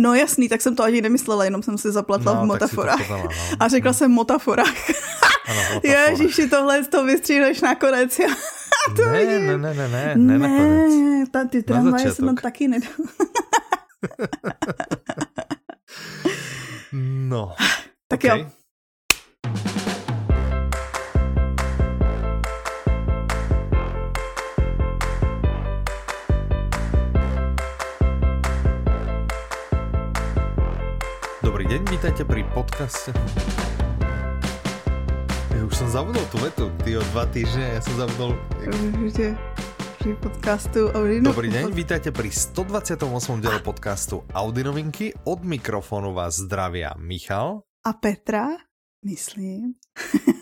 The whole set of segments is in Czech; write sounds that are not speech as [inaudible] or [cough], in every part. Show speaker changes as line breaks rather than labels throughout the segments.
No jasný, tak jsem to ani nemyslela, jenom jsem si zaplatila no, v motaforách. Podala, no. A řekla hmm. jsem motaforách. Ano, [laughs] Ježiši, tohle to vystříhneš nakonec. Já, [laughs]
to ne, ne, ne, ne, ne, ne, ne,
ta, ty tramvaje jsem tam taky nedal. [laughs]
no.
Tak okay. jo.
Deň, vítajte pri podcaste. Ja už som zabudol tú vetu, ty o dva týždne, ja som zabudol...
Že pri podcastu Audi
Dobrý deň, vítajte pri 128. diele podcastu Audi novinky. Od mikrofónu vás zdravia Michal.
A Petra, myslím.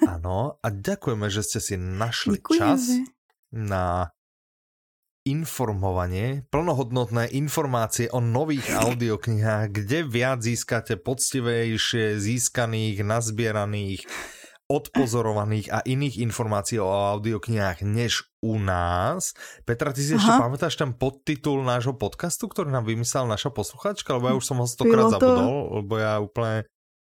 Áno, a ďakujeme, že ste si našli Děkujeme. čas na informovanie, plnohodnotné informácie o nových audioknihách, kde viac získate poctivejšie získaných, nazbieraných, odpozorovaných a iných informácií o audioknihách než u nás. Petra, ty si Aha. ešte pamätáš ten podtitul nášho podcastu, ktorý nám vymyslela naša posluchačka, lebo ja už som ho stokrát to... zabudol, lebo ja úplne...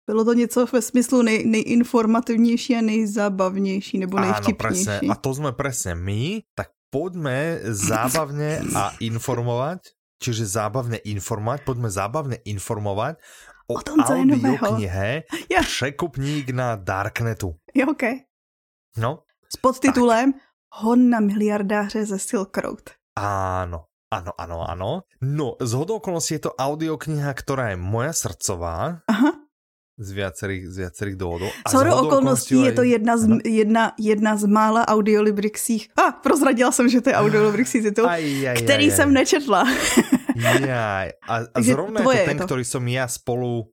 Bylo to něco ve smyslu nej, nejinformativnější a nejzábavnější, nebo nejvtipnější.
Áno, presne. A to sme presne my, tak poďme zábavne a informovať, čiže zábavne informovať, poďme zábavne informovať o, o tom, audioknihe ja. Překupník na Darknetu.
Jo, OK.
No.
S podtitulem tak. Hon na miliardáře ze Silk Road.
Áno, áno, áno, áno. No, z okolností je to audiokniha, ktorá je moja srdcová.
Aha
z viacerých, z viacerých dôvodov.
Co do okolností je to jedna z, jedna, jedna z mála audiolibrixích. A, ah, prozradila jsem, že to je audiolibrixí titul, aj, aj, který aj, aj. jsem nečetla.
Jaj. A, a zrovna je to ten, je to. ktorý som ja spolu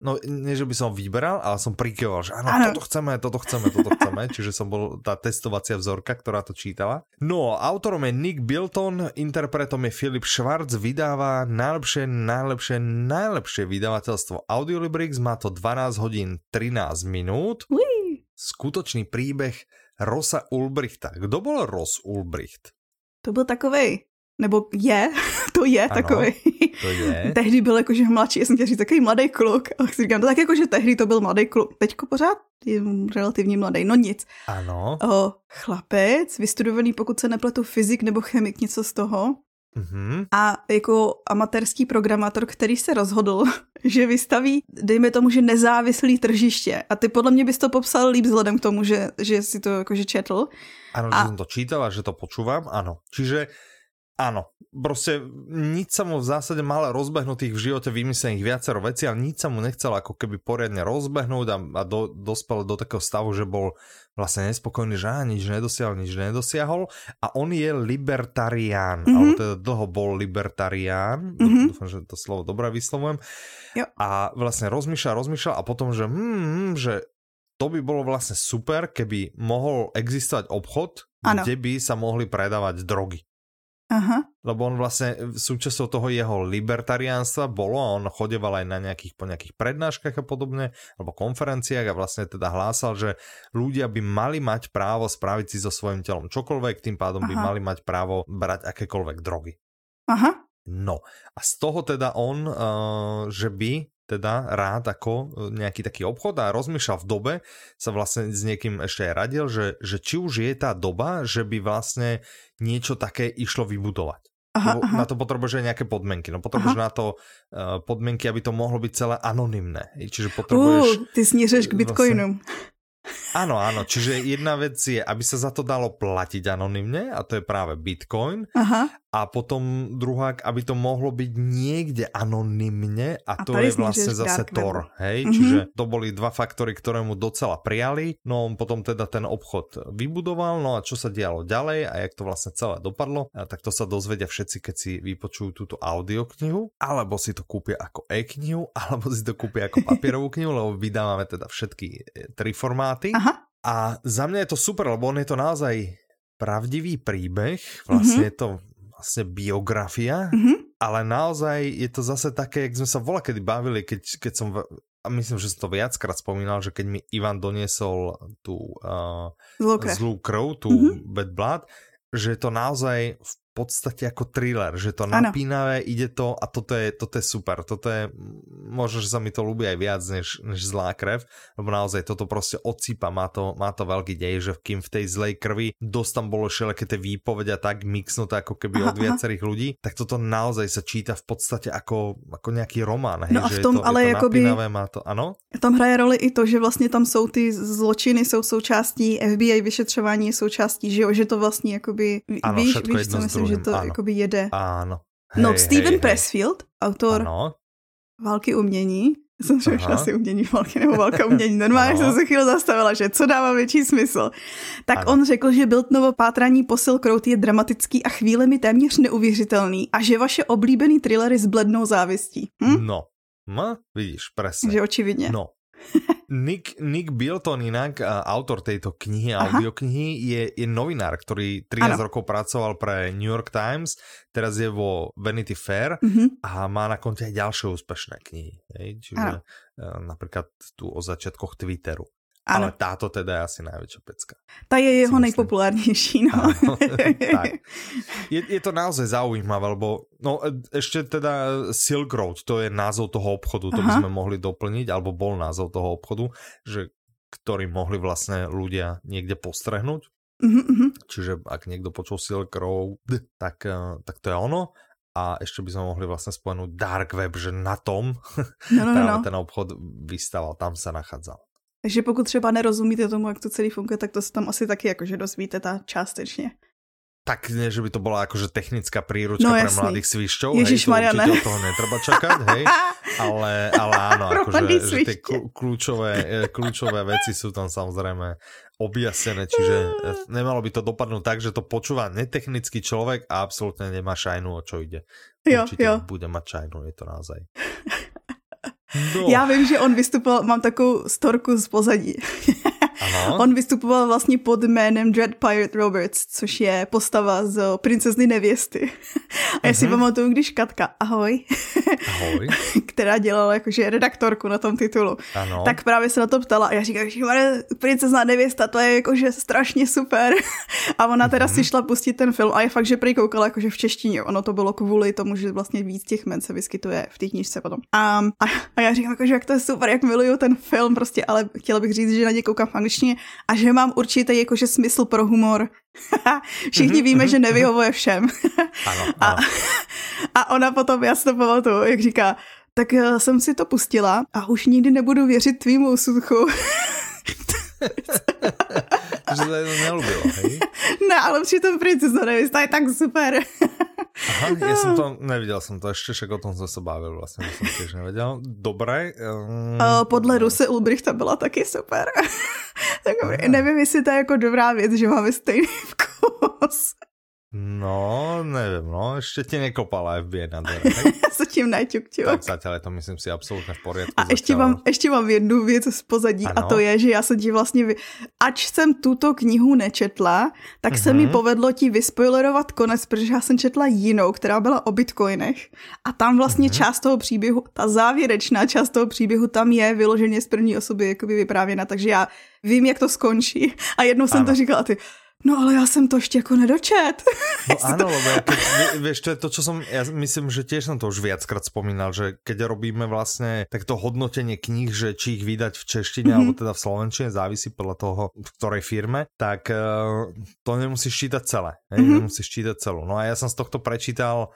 No, nie, že by som vyberal, ale som prikyval, že áno, ano. toto chceme, toto chceme, toto chceme, [laughs] čiže som bol tá testovacia vzorka, ktorá to čítala. No, autorom je Nick Bilton, interpretom je Philip Schwartz, vydáva najlepšie, najlepšie, najlepšie vydavateľstvo Audiolibrix, má to 12 hodín 13 minút.
Ui.
Skutočný príbeh Rosa Ulbrichta. Kdo bol Ross Ulbricht?
To byl takovej nebo je, [laughs] to je ano, takový.
To je. [laughs]
tehdy byl jakože mladší, já jsem chtěla říct takový mladý kluk. A si říkám, to tak jakože tehdy to byl mladý kluk. Teďko pořád je relativně mladý, no nic.
Ano.
O, chlapec, vystudovaný, pokud se nepletu, fyzik nebo chemik, něco z toho.
Mm-hmm.
A jako amatérský programátor, který se rozhodl, [laughs] že vystaví, dejme tomu, že nezávislý tržiště. A ty podle mě bys to popsal líp vzhledem k tomu, že, že si to jakože četl.
Ano, a... že jsem to čítal a že to počúvam, ano. Čiže Áno, proste nič sa mu v zásade mal rozbehnutých v živote vymyslených viacero vecí, ale nič sa mu nechcel ako keby poriadne rozbehnúť a, a do, dospel do takého stavu, že bol vlastne nespokojný, že á, nič nedosiahol, nič nedosiahol a on je libertarián, mm-hmm. alebo teda dlho bol libertarián, mm-hmm. dúfam, že to slovo dobre vyslovujem,
jo.
a vlastne rozmýšľal, rozmýšľal a potom, že, hmm, že to by bolo vlastne super, keby mohol existovať obchod, ano. kde by sa mohli predávať drogy.
Aha.
Lebo on vlastne súčasťou toho jeho libertariánstva bolo a on chodeval aj na nejakých, po nejakých prednáškach a podobne, alebo konferenciách a vlastne teda hlásal, že ľudia by mali mať právo spraviť si so svojím telom čokoľvek, tým pádom Aha. by mali mať právo brať akékoľvek drogy.
Aha.
No a z toho teda on, uh, že by teda rád ako e, nejaký taký obchod a rozmýšľal v dobe, sa vlastne s niekým ešte aj radil, že, že či už je tá doba, že by vlastne niečo také išlo vybudovať. Aha, aha. Na to potrebuješ aj nejaké podmienky. No potrebuješ aha. na to uh, podmienky, aby to mohlo byť celé anonymné. Čiže potrebuješ... Uh,
ty snížeš k bitcoinu. Vlastne,
Áno, áno, čiže jedna vec je, aby sa za to dalo platiť anonymne, a to je práve Bitcoin.
Aha.
A potom druhá, aby to mohlo byť niekde anonymne, a, a to je vlastne zase Tor. Hej? Mm-hmm. Čiže to boli dva faktory, ktoré mu docela prijali. No on potom teda ten obchod vybudoval, no a čo sa dialo ďalej a jak to vlastne celé dopadlo, a tak to sa dozvedia všetci, keď si vypočujú túto audioknihu, alebo si to kúpia ako e-knihu, [laughs] alebo si to kúpia ako papierovú [laughs] knihu, lebo vydávame teda všetky e, tri formáty.
Aha.
A za mňa je to super, lebo on je to naozaj pravdivý príbeh, vlastne mm-hmm. je to vlastne biografia,
mm-hmm.
ale naozaj je to zase také, jak sme sa vola kedy bavili, keď, keď som, a myslím, že som to viackrát spomínal, že keď mi Ivan doniesol tú uh, zlú krv, tú mm-hmm. bad blood, že je to naozaj v podstate ako thriller, že to napínavé, ide to a toto je, toto je super, toto je, možno, že sa mi to ľúbi aj viac než, než zlá krev, lebo naozaj toto proste odsýpa, má to, má to veľký dej, že kým v tej zlej krvi dosť tam bolo všelijaké tie výpovede a tak mixnuté ako keby od viacerých ľudí, tak toto naozaj sa číta v podstate ako, ako nejaký román, hej,
no a v tom,
že je to,
ale
je to
jakoby,
napínavé, má to, ano?
Tam hraje roli i to, že vlastně tam jsou ty zločiny, jsou součástí FBI vyšetřování, součástí, že jo, že to vlastně jakoby, ano, víš, víš co myslím, že to ano. jakoby jede.
Ano.
No, hej, no, Steven hej, Pressfield, autor ano. Války umění, jsem řekla asi umění války nebo válka umění. Normálně jsem se chvíli zastavila, že co dává větší smysl. Tak ano. on řekl, že Biltnovo pátrání po Silk Road je dramatický a chvílemi téměř neuvěřitelný a že vaše oblíbený thrillery s blednou závistí. Hm?
No, no, vidíš, presne.
Že očividně.
No, [laughs] Nick, Nick Bilton inak, autor tejto knihy, Aha. audioknihy, je, je novinár, ktorý 13 ano. rokov pracoval pre New York Times, teraz je vo Vanity Fair uh mhm. -huh. a má na konte aj ďalšie úspešné knihy. Hej? Čiže ano. E, napríklad tu o začiatkoch Twitteru. Ano. Ale táto teda je asi najväčšia pecka.
Ta je jeho nejpopulárnější, no. Ano, [laughs]
tak. Je, je to naozaj zaujímavé, lebo no e, ešte teda Silk Road, to je názov toho obchodu, to Aha. by sme mohli doplniť, alebo bol názov toho obchodu, že ktorý mohli vlastne ľudia niekde postrehnúť. Uh-huh. Čiže ak niekto počul Silk Road, tak, e, tak to je ono. A ešte by sme mohli vlastne spomenúť Dark Web, že na tom no, no, no. no. ten obchod vystával, tam sa nachádzal.
Takže pokud třeba nerozumíte tomu, jak to celý funguje, tak to se tam asi taky jakože dozvíte ta částečně.
Tak nie, že by to bola akože technická príručka no, pre mladých svišťov,
Ježiš, hej, to
určite od toho netreba čakať, hej, [laughs] ale, ale áno, akože že tie kľúčové, e, kľúčové veci sú tam samozrejme objasnené, čiže e, nemalo by to dopadnúť tak, že to počúva netechnický človek a absolútne nemá šajnu, o čo ide. Určite jo, jo. bude mať šajnu, je to naozaj. [laughs]
No. Já vím, že on vystupoval, mám takovou storku z pozadí. [laughs] Aha. On vystupoval vlastně pod jménem Dread Pirate Roberts, což je postava z princezny nevěsty. A já si uh-huh. pamatuju, když Katka, ahoj, ahoj. [laughs] která dělala jakože redaktorku na tom titulu, ano. tak právě se na to ptala a já říkám, že princezna nevěsta, to je jakože strašně super. A ona teda uh-huh. si šla pustit ten film a je fakt, že prý koukala jakože v češtině. Ono to bylo kvůli tomu, že vlastně víc těch men se vyskytuje v té knižce potom. A, a, a já říkám, jakože jak to je super, jak miluju ten film prostě, ale chtěla bych říct, že na ně koukám v angličtině a že mám určitý jakože smysl pro humor. [laughs] Všichni mhm, víme, mhm, že mhm. nevyhovuje všem.
ano, [laughs] ano. A, [laughs]
a ona potom, já si to pamatuju, jak říká, tak eh, jsem si to pustila a už nikdy nebudu věřit tvýmu úsudku.
Že to nelubilo, hej? [laughs]
Ne, ale přitom princezna je tak super.
Aha, ja som to, [laughs] nevidel som to ešte, však o tom sme sa bavili vlastne, to som tiež nevedel. Dobre.
Um... Uh, podle Rusy Ulbrichta byla taky super. [laughs] tak nevím, jestli to je jako dobrá věc, že máme stejný vkus.
No, neviem, no, ešte ti nekopala FBI na dvere. [laughs]
Já se tím najťukťu.
Tak zatiaľ je to, myslím si, absolútne v poriadku.
A ještě mám, ještě mám jednu věc z pozadí ano. a to je, že já jsem ti vlastně, vy... ač jsem tuto knihu nečetla, tak mm-hmm. se mi mhm. povedlo ti vyspoilerovat konec, protože já jsem četla jinou, která byla o bitcoinech a tam vlastně mm-hmm. část toho příběhu, ta závěrečná část toho příběhu tam je vyloženě z první osoby jakoby vyprávěna, takže já vím, jak to skončí. A jednou jsem ano. to říkala, ty, No ale já jsem to ještě jako nedočet.
No [laughs] áno, lebo ja keď, vieš, to je to, čo som, ja myslím, že tiež som to už viackrát spomínal, že keď robíme vlastne takto hodnotenie kníh, že či ich vydať v češtine mm-hmm. alebo teda v slovenčine, závisí podľa toho, v ktorej firme, tak uh, to nemusíš čítať celé. Mm-hmm. Nemusíš čítať celú. No a ja som z tohto prečítal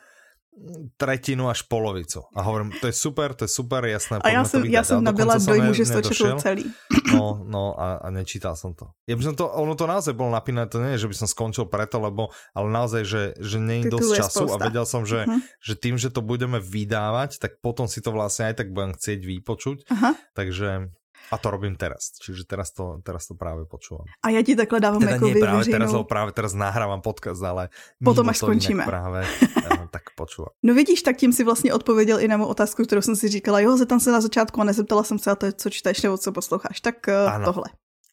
tretinu až polovicu. A hovorím, to je super, to je super, jasné.
A já jsem, já jsem nabila dojmu, že to četl celý.
No, no a, a nečítal som to. Ja by som to, ono to naozaj bolo napínané, to nie je, že by som skončil preto, lebo, ale naozaj, že, že nie je dosť času a vedel som, že, uh-huh. že tým, že to budeme vydávať, tak potom si to vlastne aj tak budem chcieť vypočuť. Uh-huh. Takže a to robím teraz, čiže teraz to, teraz to práve počúvam.
A ja ti takhle dávam
teda
jako
nie práve teraz, lebo práve teraz nahrávam podcast, ale
potom až skončíme.
Práve, [laughs] eh, tak počúvam.
No vidíš, tak tím si vlastně odpověděl i na mou otázku, kterou jsem si říkala, jo, tam se na začátku a nezeptala jsem se, a to je, co čteš nebo co posloucháš, tak uh, tohle.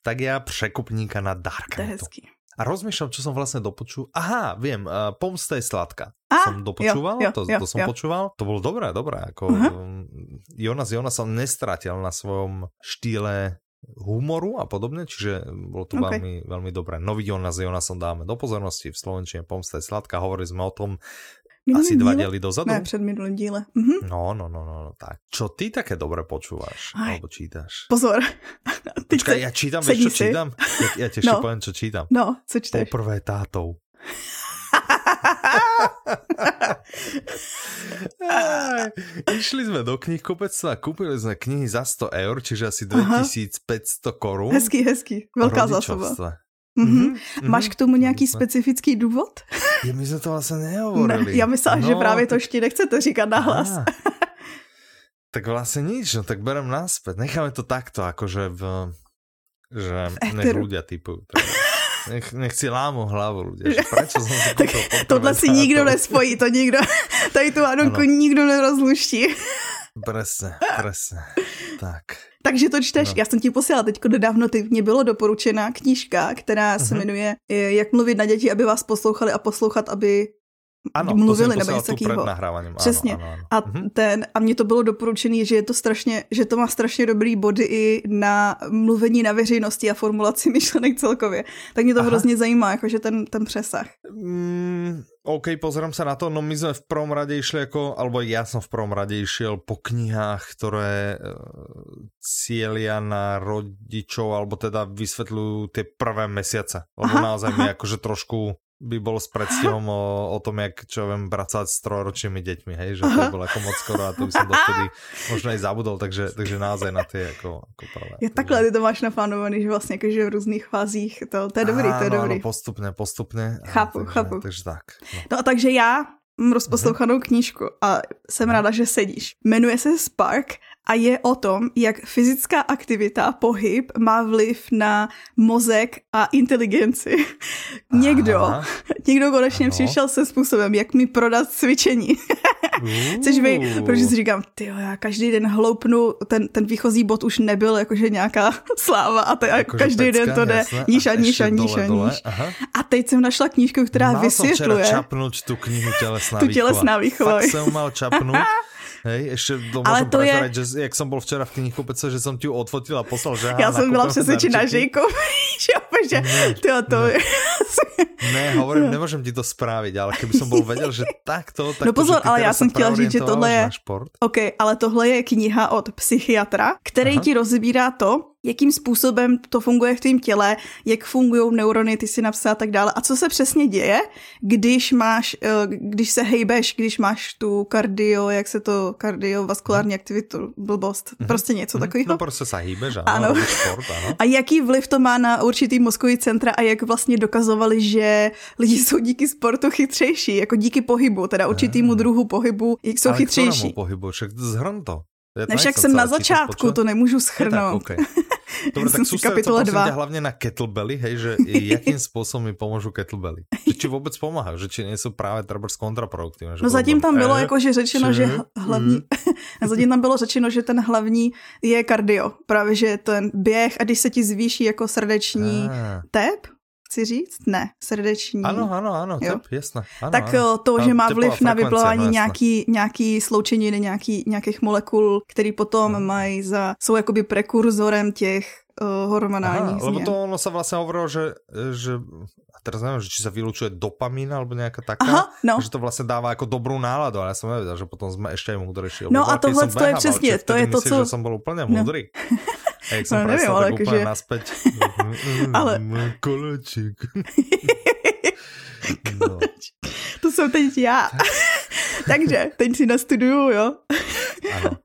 Tak já překupníka na Dark.
To je hezký.
A rozmýšľam, čo som vlastne dopočul. Aha, viem, uh, Pomsta je sladká. Ah, som dopočúval, jo, jo, to, jo, to som jo. počúval. To bolo dobré, dobré. Ako, uh-huh. Jonas Jonas som nestratil na svojom štýle humoru a podobne, čiže bolo to okay. veľmi, veľmi dobré. Nový Jonas Jonasom dáme do pozornosti v Slovenčine Pomsta je sladká, hovorili sme o tom Minulý asi dva diely dozadu?
Ne, před minulým díle. Mhm.
No, no, no, no, no, tak. Čo ty také dobre počúvaš? Aj. Alebo čítaš?
Pozor. [laughs]
Počkaj, ja čítam, vieš čo si. čítam? Ja, ja tiež no. poviem, čo čítam.
No, co čítaš?
Poprvé tátou. Išli sme do knihkupectva a kúpili sme knihy za 100 eur, čiže asi 2500 korun.
Hezký, hezký. Veľká zásoba. Mm-hmm. Mm-hmm. Máš k tomu nějaký specifický důvod?
Je, my jsme to vlastně nehovorili.
Ne, já myslela, no, že právě to ještě nechcete říkat nahlas. Ah.
tak vlastně nič, no tak berem náspět. Necháme to takto, jakože v... Že v nech ľudia typujú. Nech, nech si lámu hlavu ľudia, že [laughs] prečo som si tak
Tohle si nikdo nespojí, to nikdo, [laughs] tady tu Anonku nikdo nerozluští.
Presne, presne. Tak.
Takže to čteš. No. Já jsem ti posílala teď nedávno, ty mě bylo doporučena knížka, která se uh-huh. jmenuje Jak mluvit na děti, aby vás poslouchali a poslouchat, aby ano, mluvili nebo něco takového. Přesně. Ano, ano, ano. A uh-huh. ten, a mně to bylo doporučené, že je to strašně, že to má strašně dobrý body i na mluvení na veřejnosti a formulaci [laughs] myšlenek celkově. Tak mě to Aha. hrozně zajímá, jakože ten, ten přesah.
Mm, OK, pozriem sa na to, no my sme v prvom rade išli ako, alebo ja som v prvom rade išiel po knihách, ktoré e, cieľia na rodičov, alebo teda vysvetľujú tie prvé mesiace. Lebo aha, naozaj aha. mi akože trošku by bol s predstihom o, o tom, jak, čo viem, pracovať s trojročnými deťmi, hej, že to bolo ako moc skoro a to by som dovtedy [laughs] možno aj zabudol, takže, takže naozaj na tie ako, ako prvé.
Ja takhle ty to máš naplánovaný, že vlastně jakože v různých fázích, to, to je dobrý, to je no, dobrý.
No, postupně, postupně.
Chápu,
takže,
chápu.
Takže tak.
No. no a takže já mám rozposlouchanou mhm. knížku a jsem ráda, že sedíš. Jmenuje se Spark a je o tom, jak fyzická aktivita, pohyb má vliv na mozek a inteligenci. [laughs] Někdo, Aha. [laughs] někdo konečně ano. přišel se způsobem, jak mi prodat cvičení. [laughs] Což by, protože si říkám, ty já každý den hloupnu, ten, ten výchozí bod už nebyl jakože nějaká sláva a, te, jako každý pecka, den to jde níž a níž a níž a níž. A teď jsem našla knížku, která
mal
vysvětluje.
Mal čapnout tu knihu tělesná
tu tělesná výchova.
Fakt jsem mal čapnout. Hej, ešte to Ale to je... že jak som bol včera v knihkupece, že som ti odfotil a poslal, že
Ja som byla přesvědčená, že [laughs] že to, to je... [laughs]
Ne, hovorím, nemôžem ti to správiť, ale keby som bol vedel, že takto... takto
no pozor, ale já jsem chtěla říct, že tohle je... OK, ale tohle je kniha od psychiatra, který Aha. ti rozbírá to, jakým způsobem to funguje v tvém těle, jak fungují neurony, ty si napsal a tak dále. A co se přesně děje, když máš, eh, když se hejbeš, když máš tu kardio, jak se to, kardiovaskulární aktivitu, blbost, mm-hmm. prostě něco mm-hmm. takového.
No prostě se hejbeš, ano. ano. Sport, ano.
A jaký vliv to má na určitý mozkový centra a jak vlastně dokazovali, že lidi jsou díky sportu chytřejší, jako díky pohybu, teda určitýmu druhu pohybu, jak jsou Ale chytřejší.
Pohybu, však zhrn to.
Ja Než jak jsem na začátku, to nemůžu schrnout.
Tak, okay. [laughs] Dobre, tak sústreď sa ťa hlavne na kettlebelly, hej, že [laughs] jakým spôsobom mi pomôžu kettlebelly? Že či vôbec pomáhajú, že či nie sú práve treba kontraproduktívne.
No zatím tam bylo jako, že řečeno, že hlavní, mm. [laughs] zatím tam bylo řečeno, že ten hlavní je kardio. Právě, že ten běh a když se ti zvýší jako srdeční ah. tep, chci říct? Ne, srdeční.
Ano, ano, ano, jo? tep, jasné. Ano,
tak
ano.
to, že má vliv na vyplavání no, nějaký, nějaký sloučeniny, nějaký, nějakých molekul, který potom hmm. mají za, jsou jakoby prekurzorem těch uh, hormonálních Aha,
lebo to ono sa vlastne hovorilo, že, že a teraz neviem, že či sa vylučuje dopamín alebo nejaká taká, Aha, no. že to vlastne dáva ako dobrú náladu, ale ja som nevedel, že potom sme ešte aj múdrejší.
No a tohle to je přesně, to je to, co...
že som bol úplne múdry. No. [laughs] A jak jsem no, nevím, ale jakože... naspäť. [laughs] ale... Koleček. [laughs]
no. To jsem teď já. Takže, teď si nastuduju, jo? Ano.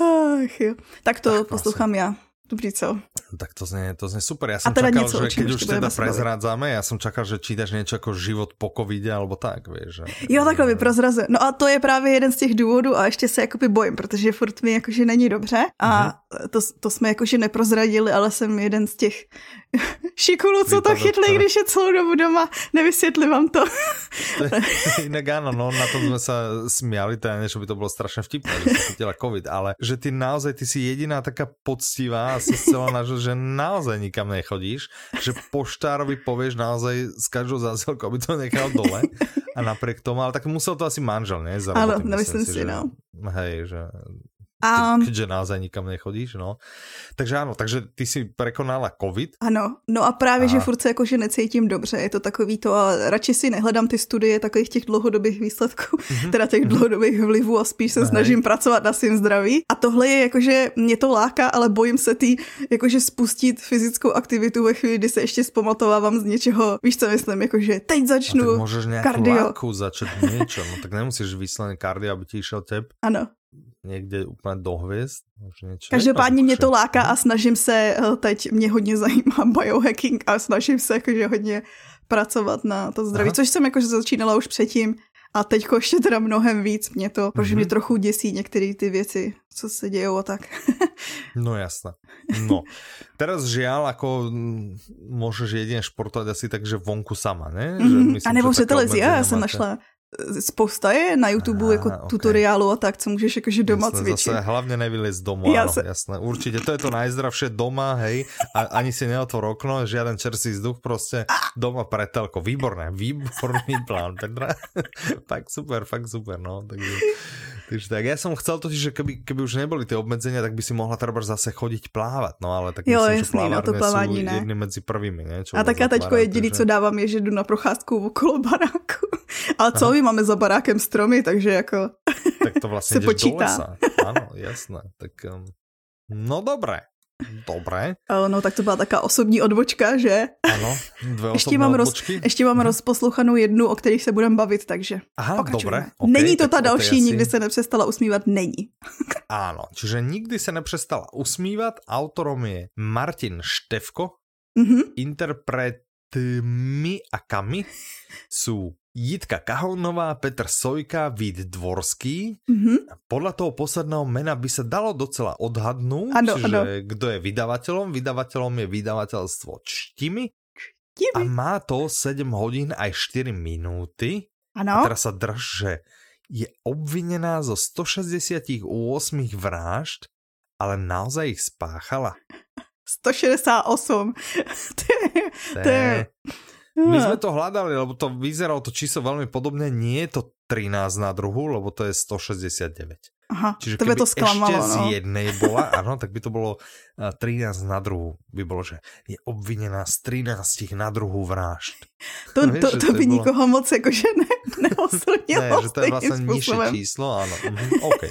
Ach, jo. Tak to tak poslouchám já. Co?
Tak to znie, to znie super. Ja som teda čakal, že keď už teda prezrádzame, ja som čakal, že čítaš niečo ako život po covide, alebo tak, vieš. Že...
Jo, takhle by prozraze. No a to je právě jeden z těch důvodů a ještě se jakoby bojím, protože furt mi jakože není dobře a mm-hmm. to, to jsme jakože neprozradili, ale jsem jeden z těch [laughs] šikulů, co to chytli, když je celou dobu doma. Nevysvětli vám to. [laughs]
Inak áno, no na tom sme sa smiali, teda že by to bolo strašne vtipné, že si chytila covid, ale že ty naozaj, ty si jediná taká poctivá asi z celého nášho, že naozaj nikam nechodíš, že poštárovi povieš naozaj z každou zásilkou, aby to nechal dole a napriek tomu, ale tak musel to asi manžel, ne?
Áno, no myslím si, si, no.
Hej, že Um, keďže naozaj nikam nechodíš, no. Takže ano, takže ty si prekonala covid.
Ano, no a právě, a... že furt se jakože necítím dobře, je to takový to a radši si nehledám ty studie takových těch dlouhodobých výsledků, mm-hmm. [laughs] teda těch dlouhodobých vlivů a spíš se Hej. snažím pracovat na svým zdraví. A tohle je jakože, mě to láká, ale bojím se tý, jakože spustit fyzickou aktivitu ve chvíli, kdy se ještě zpamatovávám z něčeho, víš co myslím, jakože teď začnu a tak
můžeš kardio. začít něco, no tak nemusíš vyslený kardio, aby ti šel tep.
Ano,
někde úplně do hvězd.
Každopádně mě to láká a snažím se, eh, teď mě hodně [laughs] zajímá biohacking a snažím se jakože hodně pracovat na to zdraví, Aha. což jsem jakože začínala už předtím a teď ještě teda mnohem víc mě to, protože mm-hmm. mě trochu děsí některé ty věci, co se dějou a tak. [laughs]
no jasné. No, teraz žiaľ, ako můžeš jedině športovat asi tak, že vonku sama, ne? Mm-hmm. Že
myslím, a nebo že televizi, já jsem našla spousta je na YouTube jako okay. tutoriálu a tak, co můžeš jakože doma jasné, cvičit.
Zase hlavně nevylez domů, Já se... jasné, určitě, to je to najzdravšie doma, hej, a ani si neotvor okno, žiaden čerstvý vzduch, prostě doma pretelko, výborné, výborný [laughs] plán, Petra, [laughs] fakt super, fakt super, no, takže... Takže tak, ja som chcel totiž, že keby, keby už neboli ty obmedzenia, tak by si mohla treba zase chodiť plávať, no ale tak
jo, myslím, jasný, že no to plavání ne.
jedny medzi prvými, ne?
Čo a tak já teďko jediný, že... co dávám, je, že jdu na procházku okolo baráku. [laughs] Ale co my máme za barákem stromy, takže jako
Tak to vlastně [laughs] se počítá. do lesa. Ano, jasné. Tak, um, no dobré. Dobré.
No tak to byla taká osobní odbočka, že?
Ano, dvě
ještě mám, roz, ještě mám hmm. rozposlouchanou jednu, o kterých se budeme bavit, takže
Aha, dobré.
Okay, není to ta další, asi... nikdy se nepřestala usmívat, není. [laughs]
Ano, čiže nikdy se nepřestala usmívat, autorom je Martin Števko,
mm-hmm.
interpretmi a kami jsou Jitka Kahounová, Petr Sojka, Vít Dvorský.
Mm-hmm.
Podľa toho posledného mena by sa dalo docela odhadnúť,
ano,
čiže
ano.
kdo je vydavateľom. Vydavateľom je vydavateľstvo Čtimi.
Čtimi.
A má to 7 hodín aj 4 minúty.
Ano.
A teraz sa drž, že je obvinená zo 168 vražd, ale naozaj ich spáchala.
168. [laughs] to je... To je...
My sme to hľadali, lebo to vyzeralo to číslo veľmi podobne. Nie je to 13 na druhu, lebo to je 169.
Aha, Čiže to by to sklamalo,
ešte
no.
z jednej bola, áno, tak by to bolo 13 na druhú. By bolo, že je obvinená z 13 na druhú vražd.
To, no, to, to, to by bolo... nikoho moc jakože ne, neoslnilo
Ne, že to je vlastně nižší číslo, ano. Mhm, okay,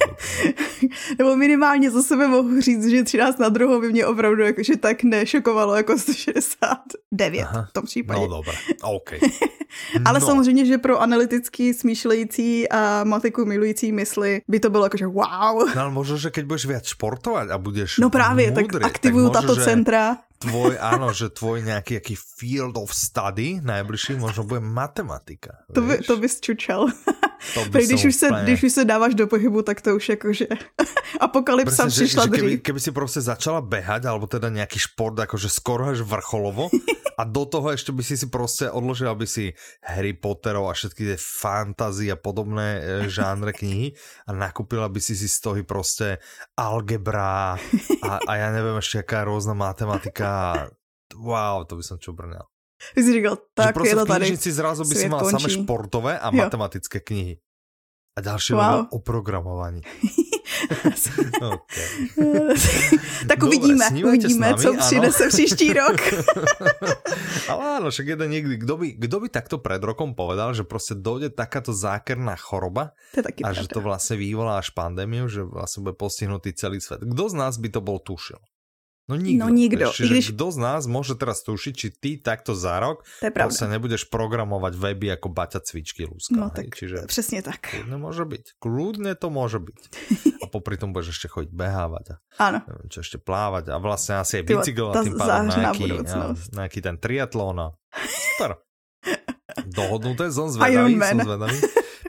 [laughs]
Nebo minimálně za sebe mohu říct, že 13 na druhou by mě opravdu jakože tak nešokovalo jako 169 Aha, v tom případě.
No dobré, OK. [laughs]
Ale no. samozřejmě, že pro analyticky smýšlející a matiku milující mysli by to bylo jakože wow.
No ale možno, že keď budeš viac športovat a budeš
No právě, múdry, tak aktivuju tak tato centra
tvoj, áno, že tvoj nejaký aký field of study najbližší možno bude matematika.
To by, to bys čučel. To by když, už se, úplně... když už se dáváš do pohybu, tak to už jakože [laughs] apokalypsa Presne, přišla že, že keby,
keby si prostě začala behať, alebo teda nějaký šport, jakože skoro až vrcholovo [laughs] a do toho ještě by si si prostě odložil, aby si Harry Potterov a všetky tie fantasy a podobné e, žánre knihy a nakupila by si si z toho prostě algebra a, a ja nevím ještě jaká různá matematika. Wow, to by som čo brňal.
Ty jsi říkal, tak je to tady.
v zrazu by si mal samé športové a jo. matematické knihy. A další wow. o programování. [laughs]
okay. [laughs] tak Dobre, uvidíme, uvidíme, nami, co přinese příští rok. [laughs]
Ale áno, však jeden niekdy, kdo by, kdo by takto pred rokom povedal, že prostě dojde takáto zákerná choroba
to a
pravda. že to vlastně vyvolá až pandémiu, že vlastně bude postihnutý celý svet. Kdo z nás by to bol tušil? No nikdo.
No nikdo.
Čiže když... kdo z nás môže teraz tušiť, či ty takto za rok
to je
sa nebudeš programovať weby ako Baťa cvičky Lúska.
No tak Čiže přesně tak.
Kľudne môže byť. Kľudne to môže byť. A popri tom budeš ešte chodiť behávať. A
Áno.
Neviem, čo ešte plávať. A vlastne asi aj bicykel a tým pádom nejaký, nejaký ten triatlon. A... Super. Dohodnuté, som [laughs] zvedavý, som zvedavý.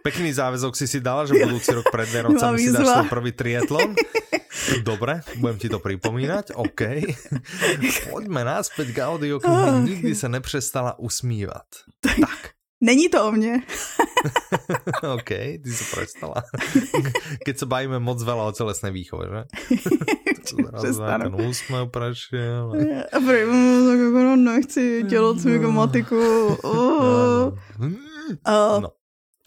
Pekný záväzok si si dala, že budúci rok pred [laughs] Vianocami si dáš svoj prvý triatlon. [laughs] Dobre, budem ti to připomínat, OK. [laughs] Pojďme náspäť k audio, oh. nikdy se nepřestala usmívat. Tak.
Není to o mně. [laughs]
OK, ty se prestala. [laughs] Keď se bavíme moc veľa o celesné výchove, že?
Přestanu.
Ten úsměv prešiel.
A prý, no, tak jako nechci dělat matiku. Oh.
No. no.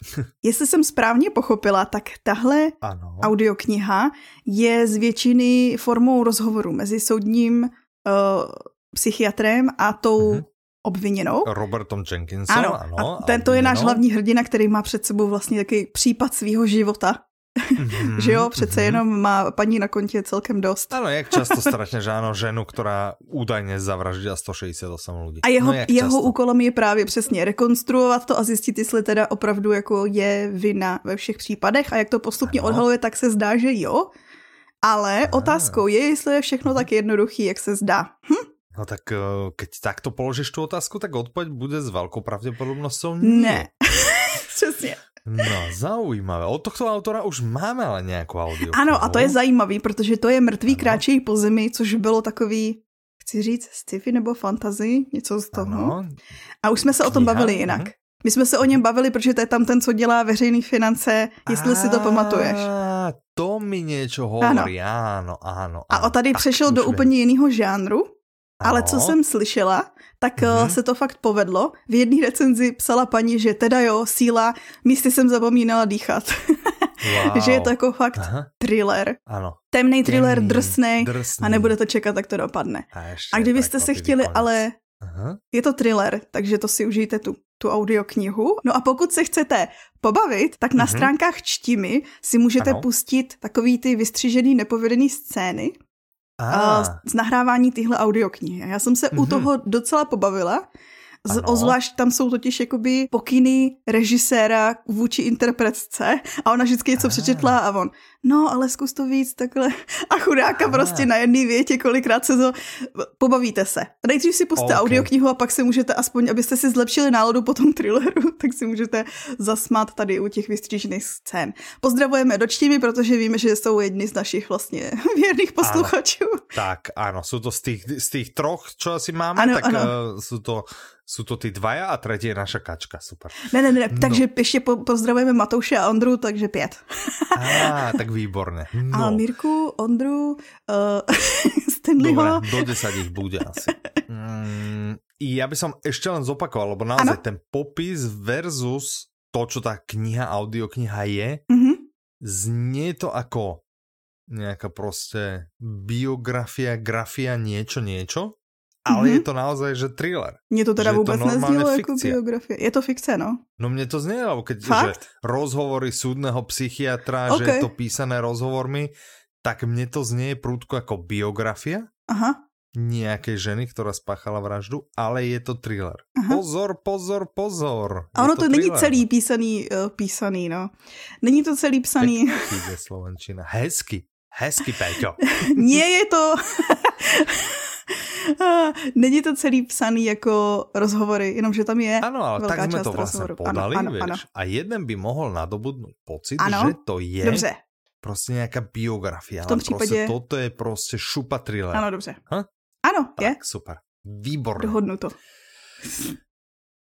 [laughs]
Jestli jsem správně pochopila, tak tahle ano. audiokniha je z většiny formou rozhovoru mezi soudním uh, psychiatrem a tou mm-hmm. obviněnou.
Robertom Jenkinsem, ano. ano
a tento je náš hlavní hrdina, který má před sebou vlastně takový případ svého života. Mm-hmm, že jo, přece mm-hmm. jenom má paní na kontě celkem dost.
Ano, jak často stratne, že ano, ženu, která údajně zavraždila 168 lidí.
A jeho, no, jeho často? úkolem je právě přesně rekonstruovat to a zjistit, jestli teda opravdu jako je vina ve všech případech a jak to postupně ano. odhaluje, tak se zdá, že jo. Ale ano. otázkou je, jestli je všechno tak jednoduchý, jak se zdá. Hm?
No tak eh, keď takto položíš tu otázku, tak odpověď bude s velkou pravděpodobností ne.
Ne. [laughs] Přesně.
No, zaujímavé. Od tohto autora už máme ale nějakou audio.
Ano, a to je zajímavý, protože to je Mrtvý ano. kráčejí po zemi, což bylo takový, chci říct, sci-fi nebo fantasy, něco z toho. Ano. A už jsme se Kniha. o tom bavili jinak. Mhm. My jsme se o něm bavili, protože to je tam ten, co dělá veřejné finance, jestli a, si to pamatuješ.
To mi něco hovorí, ano, ano. ano
a o tady přešel do úplně jiného žánru, ale co jsem slyšela, tak mm-hmm. se to fakt povedlo. V jedné recenzi psala paní, že teda jo, síla, místy jsem zapomínala dýchat. Wow. [laughs] že je to jako fakt Aha. thriller.
Ano.
Temný thriller, drsný, a nebude to čekat, tak to dopadne. A, a kdybyste se chtěli, konec. ale Aha. je to thriller, takže to si užijte tu, tu audioknihu. No a pokud se chcete pobavit, tak na mm-hmm. stránkách Čtimi si můžete ano. pustit takový ty vystřížený nepovedený scény, ah. z nahrávání tyhle audioknihy. Já jsem se mm-hmm. u mhm. toho docela pobavila, z, ozvlášť tam jsou totiž jakoby pokyny režiséra vůči interpretce a ona vždycky něco ah. přečetla a on, no ale zkus to víc takhle. A chudáka ah. prostě na jedné větě, kolikrát se to, pobavíte se. Nejdřív si puste okay. audioknihu a pak se můžete aspoň, abyste si zlepšili náladu po tom thrilleru, [laughs] tak si můžete zasmát tady u těch vystřížených scén. Pozdravujeme dočtimi, protože víme, že jsou jedni z našich vlastně [laughs] věrných posluchačů. Ano.
Tak, ano, jsou to z těch, z těch troch, čo asi máme, ano, tak ano. Uh, jsou to jsou to ty dvaja a třetí je naša kačka, super.
Ne, ne, ne, no. takže ještě po, pozdravujeme Matouše a Ondru, takže pět.
a, [laughs] tak výborně.
No. A Mirku, Ondru, uh, [laughs] Stanleyho.
Dobre, do desať ich bude asi. Mm, ja by som ešte len zopakoval, lebo naozaj ano? ten popis versus to, čo tá kniha, audiokniha je, mm -hmm. znie to ako nejaká prostě biografia, grafia, niečo, niečo ale mm-hmm. je to naozaj, že thriller.
Mně to teda vůbec neznělo jako biografie. Je to fikce, no?
No mně to znělo, keď, že rozhovory súdného psychiatra, okay. že je to písané rozhovormi, tak mně to znie prudko jako biografia. Aha. Nějaké ženy, která spáchala vraždu, ale je to thriller. Aha. Pozor, pozor, pozor.
A ono to, to není celý písaný, uh, písaný, no. Není to celý psaný.
Hezky Slovenčina. Hezky. Hezky, Peťo. [laughs]
Nie je to... [laughs] [laughs] Není to celý psaný jako rozhovory, jenomže tam je
Ano, ale tak jsme to vlastně rozhovoru. podali, ano, ano, ano. A jeden by mohl nadobudnout pocit, ano, že to je dobře. prostě nějaká biografie. V tom ale případě... Prostě toto je prostě šupa thriller.
Ano, dobře. Ha? Ano, tak, je.
super. Výborné.
Dohodnu to.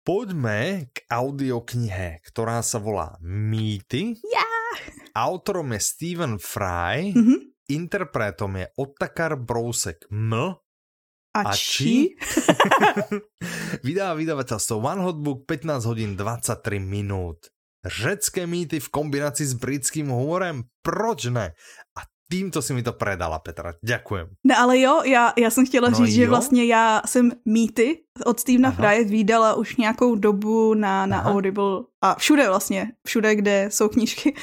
Poďme k audioknihe, ktorá sa volá Mýty.
Yeah.
Autorom je Steven Fry, mm -hmm. interpretom je Otakar Brousek M
a, a či? [laughs]
Vydává vydavateľstvo One Hotbook 15 hodin 23 minút. Řecké mýty v kombinaci s britským humorem? Proč ne? A tímto si mi to predala, Petra. Děkujem.
Ne, ale jo, já, já jsem chtěla no říct, jo? že vlastně já jsem mýty od Stevena Frye vydala už nějakou dobu na, na Audible a všude vlastně, všude, kde jsou knížky.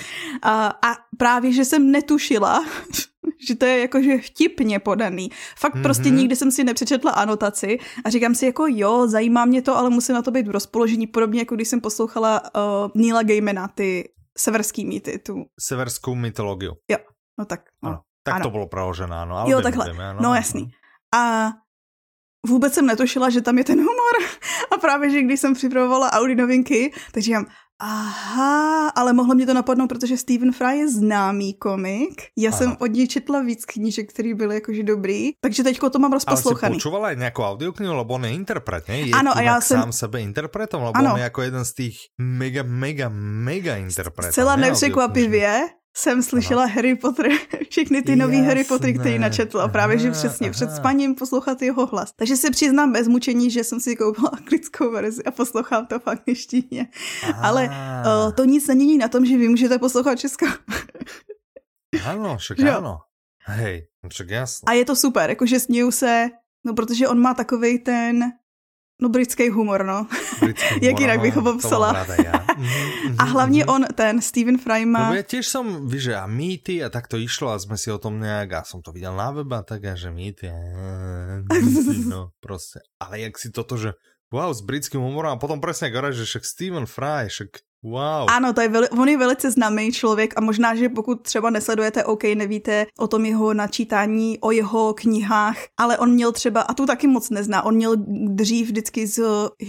A, a právě, že jsem netušila, že to je jakože vtipně podaný. Fakt mm-hmm. prostě nikdy jsem si nepřečetla anotaci a říkám si jako jo, zajímá mě to, ale musím na to být v rozpoložení, podobně jako když jsem poslouchala uh, Neila Gaimana, ty severský mýty. Tu...
Severskou mytologii.
Jo, no tak. No.
Ano. Tak ano. to bylo pravožené, ano.
Ale jo, takhle. Jdeme, ano, no jasný. A vůbec jsem netušila, že tam je ten humor. [laughs] A právě, že když jsem připravovala Audi novinky, tak říkám, Aha, ale mohlo mě to napadnout, protože Stephen Fry je známý komik. Já Aha. jsem od něj četla víc knížek, které byly jakože dobrý, takže teďko to mám rozposlouchaný.
Ale počúvala nějakou audioknihu, lebo on je interpret, ne? Je
ano, a já jsem...
sám sebe interpretom, lebo ano. on je jako jeden z těch mega, mega, mega interpretů.
Zcela nepřekvapivě, jsem slyšela ano. Harry Potter, [laughs] všechny ty nový Harry Potter, který načetl a právě, že přesně aha. před spaním poslouchat jeho hlas. Takže se přiznám bez mučení, že jsem si koupila anglickou verzi a poslouchám to v angličtině. Ale uh, to nic není na tom, že vy můžete poslouchat českou. [laughs]
ano, však ano. Hej, však jasně.
A je to super, jakože směju se, no protože on má takový ten No britský humor, no. Britský [laughs] humor, Jak jinak bych ho popsala.
ja. mm-hmm, [laughs]
a hlavně mm-hmm. on, ten Stephen Fry má...
Lebo ja tiež som, víš, a mýty a tak to išlo a sme si o tom nejak, a som to videl na webe a tak, a že mýty, a [laughs] mýty, no prostě. Ale jak si toto, že wow, s britským humorom a potom presne ako že však Stephen Fry, však Wow.
Ano, to je veli, on je velice známý člověk a možná, že pokud třeba nesledujete OK, nevíte o tom jeho načítání, o jeho knihách, ale on měl třeba, a tu taky moc nezná, on měl dřív vždycky s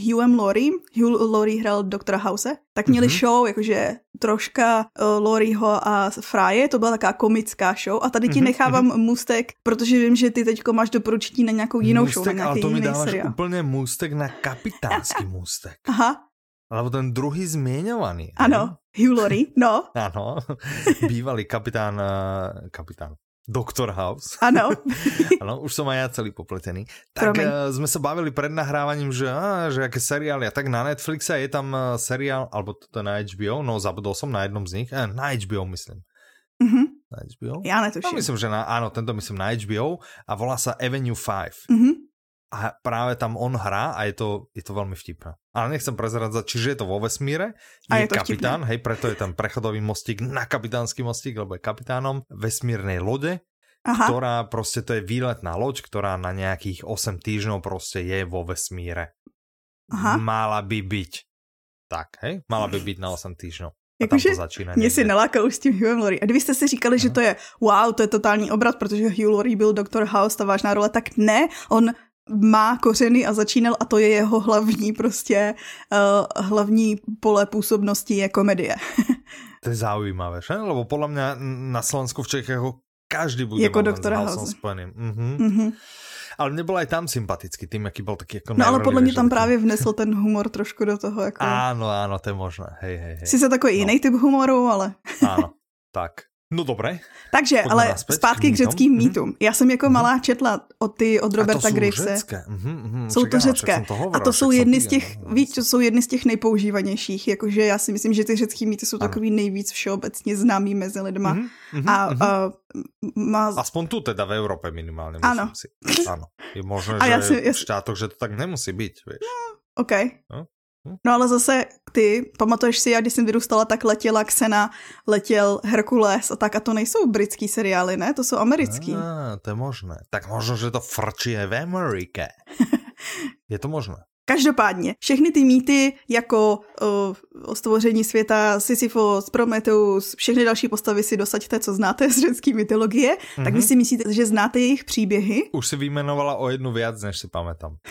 Hugham Laurie, Hugh Laurie hrál doktora House, tak měli mm-hmm. show, jakože troška uh, Laurieho a Frye, to byla taková komická show a tady ti mm-hmm. nechávám mm-hmm. můstek, protože vím, že ty teďko máš doporučení na nějakou jinou můstek, show, na nějaký
ale to
mi
dáváš
seriál.
úplně můstek na kapitánský můstek.
Aha,
Alebo ten druhý zmieňovaný.
Ano, Hugh Laurie, no. [laughs]
ano, bývalý kapitán, eh, kapitán, Doktor House.
Ano. [laughs]
ano, už som aj ja celý popletený. Tak Promiň. uh, sme sa bavili pred nahrávaním, že, á, že aké seriály. A tak na Netflixe je tam uh, seriál, alebo to na HBO, no zabudol som na jednom z nich. Eh, na HBO myslím.
Mm-hmm.
Na HBO?
Ja netuším.
No, myslím, že na, áno, tento myslím na HBO a volá sa Avenue 5.
Mm-hmm
a práve tam on hrá a je to, je to veľmi vtipné. Ale nechcem prezradzať, čiže je to vo vesmíre, je, je kapitán, vtipné. hej, preto je ten prechodový mostík na kapitánsky mostík, lebo je kapitánom vesmírnej lode, Aha. ktorá proste to je výletná loď, ktorá na nejakých 8 týždňov proste je vo vesmíre. Aha. Mala by byť. Tak, hej? Mala by byť na 8 týždňov. Jakože
mě si nalákal už s tím Hugh Laurie. A kdybyste si říkali, Aha. že to je wow, to je totální obrat, protože Hugh Laurie byl doktor House, ta vážná role, tak ne, on má kořeny a začínal a to je jeho hlavní prostě uh, hlavní pole působnosti je komedie.
to je zaujímavé, že? Lebo podle mě na Slovensku v Čechách každý bude
jako doktora House.
Mhm. Mm-hmm. Ale mě byl aj tam sympatický, tým, jaký byl taky jako
No ale podle mě tam právě vnesl ten humor trošku do toho. Jako...
Áno, áno, to je možné. Hej, hej, hej.
Sice takový no. jiný typ humoru, ale...
Áno, tak. No dobré.
Takže, Pojďme ale naspäť, zpátky k, řeckým mýtům. Mm-hmm. Já jsem jako mm-hmm. malá četla od ty od Roberta
a to
Gravese.
Řecké. Mm-hmm,
jsou to řecké. Hovoril, a to jsou jedny z těch, no, víš, to jsou jedny z těch nejpoužívanějších. Jakože já si myslím, že ty řecký mýty jsou ano. takový nejvíc všeobecně známý mezi lidma. Mm-hmm, a, mm-hmm. a má...
Aspoň tu teda v Evropě minimálně,
ano.
si. Ano. Je možné, že já si, já... v štátoch, že to tak nemusí být, víš.
No, OK. No? Hm? No ale zase ty, pamatuješ si, já když jsem vyrůstala, tak letěla Xena, letěl Herkules a tak a to nejsou britský seriály, ne? To jsou americký.
A, to je možné. Tak možno, že to frčí v Amerike. [laughs] je to možné.
Každopádně, všechny ty mýty jako o stvoření světa, Sisyphos, Prometheus, všechny další postavy si dosaďte, co znáte z řecké mytologie, mm-hmm. tak vy mhm. si myslíte, že znáte jejich příběhy?
Už si vyjmenovala o jednu viac, než si pamätám. [laughs]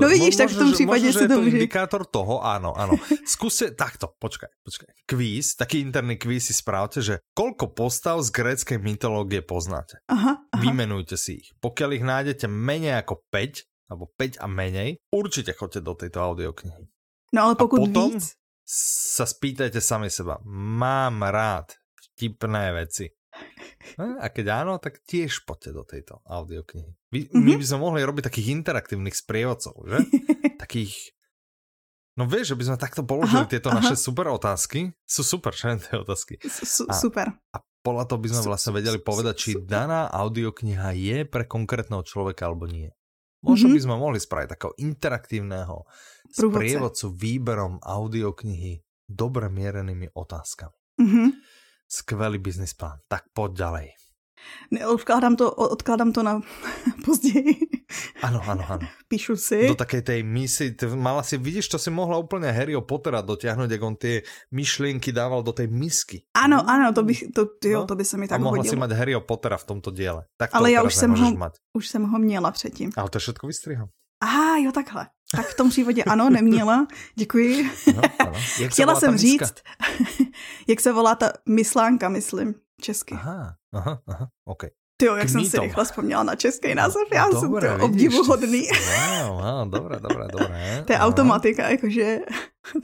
No vidíš, tak v tom případě
se to může... indikátor toho, áno, áno. Skúste, takto, počkaj, počkaj. Kvíz, taký interný kvíz si správte, že koľko postav z gréckej mytológie poznáte.
Aha, aha.
Vymenujte si ich. Pokiaľ ich nájdete menej ako 5, alebo 5 a menej, určite choďte do tejto audioknihy.
No ale pokud
a potom
víc...
sa spýtajte sami seba. Mám rád vtipné veci. A keď áno, tak tiež poďte do tejto audioknihy. My, my by sme mohli robiť takých interaktívnych sprievodcov, že? [laughs] takých... No vieš, že by sme takto položili aha, tieto aha. naše super otázky. Sú super, [laughs] že tie otázky.
A, super.
A podľa toho by sme vlastne vedeli povedať, či daná audiokniha je pre konkrétneho človeka alebo nie. Možno mm-hmm. by sme mohli spraviť takého interaktívneho sprievodcu výberom audioknihy dobre mierenými otázkami.
Mm-hmm.
Skvelý business plán. Tak poď ďalej.
Ne, odkládám to, odkládám to na [laughs] později.
Ano, ano, ano.
Píšu si.
Do takej tej misy, mala si, vidíš, to si mohla úplně Harryho Pottera dotiahnuť, jak on ty myšlienky dával do tej misky.
Ano, ano, to, bych, to, jo, no? to by se mi tak
A mohla
hodilo.
si mať Harryho Pottera v tomto diele. Tak
Ale já už jsem, ho, mať. už jsem ho měla předtím.
Ale to všetko vystrihám.
Aha, jo, takhle. Tak v tom případě ano, neměla. Děkuji. No, ano. Chtěla jsem říct, [laughs] jak se volá ta myslánka, myslím, česky.
Aha, aha, aha, OK.
Ty jo, jak jsem si rychle vzpomněla na český název, já no, jsem to obdivuhodný.
Wow, wow, dobré, dobré, dobré. [laughs]
to je automatika, jakože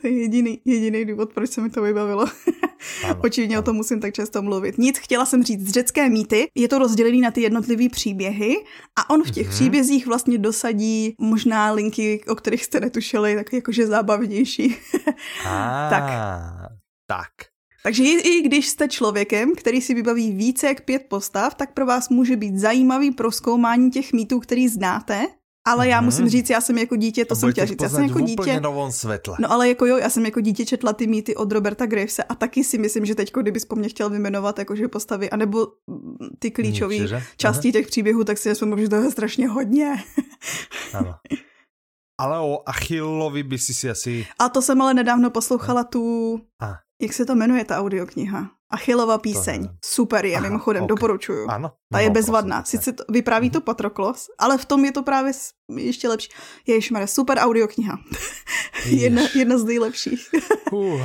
to je jediný, jediný důvod, proč se mi to vybavilo. [laughs] Očividně o tom musím tak často mluvit. Nic, chtěla jsem říct, z řecké mýty je to rozdělený na ty jednotlivé příběhy a on v těch mm-hmm. příbězích vlastně dosadí možná linky, o kterých jste netušili, tak jakože zábavnější. [laughs]
ah, tak. Tak.
Takže i když jste člověkem, který si vybaví více jak pět postav, tak pro vás může být zajímavý proskoumání těch mýtů, který znáte, ale já musím mhm. říct, já jsem jako dítě, to jsem chtěla říct, já jsem jako dítě.
Novém světle.
No ale jako jo, já jsem jako dítě četla ty mýty od Roberta Gravese a taky si myslím, že teď, kdybys po mně chtěl vyjmenovat jakože postavy, anebo ty klíčové části těch příběhů, tak si myslím, že to je strašně hodně.
ano. [laughs] Ale o Achillovi by si si asi...
A to jsem ale nedávno poslouchala tu... A. Jak se to jmenuje, ta audiokniha? Achillova píseň. To Super je, Aha, mimochodem, okay. doporučuju.
Ano.
Ta no, je bezvadná. Prosím, Sice to, vypráví to Patroklos, ale v tom je to právě ještě lepší. Ježišmarja, super audiokniha. [laughs] jedna, jedna z nejlepších.
uh,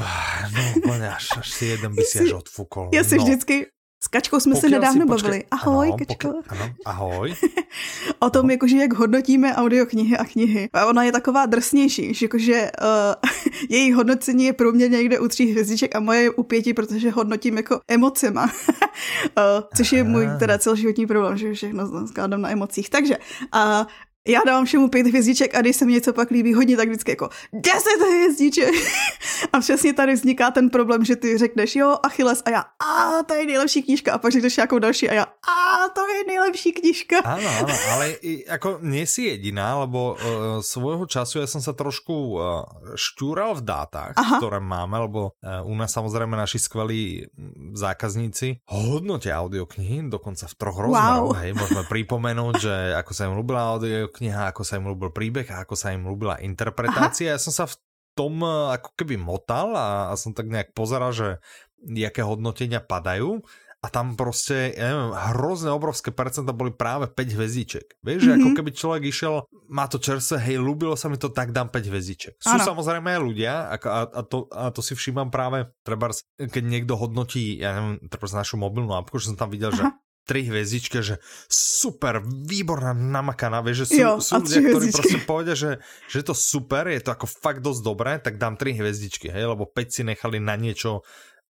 no, až, až si jeden by [laughs] si až odfukol.
Já si
no.
vždycky Kačkou jsme se nedávno počkej, bavili. Ahoj, ano, Kačko. Poke,
ano, ahoj. [laughs]
o tom, ano. jakože jak hodnotíme audioknihy a knihy. A ona je taková drsnější, že jakože uh, [laughs] její hodnocení je průměrně někde u tří hvězdiček a moje je u pěti, protože hodnotím jako emocema. uh, [laughs] což je můj teda celoživotní problém, že všechno skládám na emocích. Takže uh, já dávám všemu pět hvězdiček a když se mi něco pak líbí hodně, tak vždycky jako deset hvězdiček. [laughs] a přesně tady vzniká ten problém, že ty řekneš, jo, Achilles a já, a to je nejlepší knížka a pak řekneš nějakou další a já, a to je nejlepší knížka.
Ano, ano, ale jako nie si jediná, lebo uh, svojho času ja som sa trošku uh, šťúral v dátach, Aha. ktoré máme, lebo uh, u nás samozrejme naši skvelí zákazníci hodnotia audioknihy, dokonca v troch rozmeroch, wow. hej, môžeme pripomenúť, že ako sa im ľúbila audio kniha, ako sa im ľúbil príbeh a ako sa im ľúbila interpretácia. Aha. Ja som sa v tom eh, ako keby motal a, a som tak nejak pozeral, že jaké hodnotenia padajú a tam prostě, ja neviem, hrozné obrovské percenta boli práve 5 hvezdiček. Vieš, mm -hmm. že ako mhm. keby človek išiel, má to čerstvé, hej, ľúbilo sa mi to, tak dám 5 hvezdiček. Sú ano. samozrejme aj ľudia a, a, a, to, a to si všímam práve, treba, keď niekto hodnotí, ja neviem, treba našu mobilnú apku, že som tam videl, Aha. že tri hviezdičky, že super, výborná, namakaná, vieš, že sú, jo, sú ľudia, ktorí proste povedia, že, že je to super, je to ako fakt dosť dobré, tak dám tri hviezdičky, hej, lebo 5 si nechali na niečo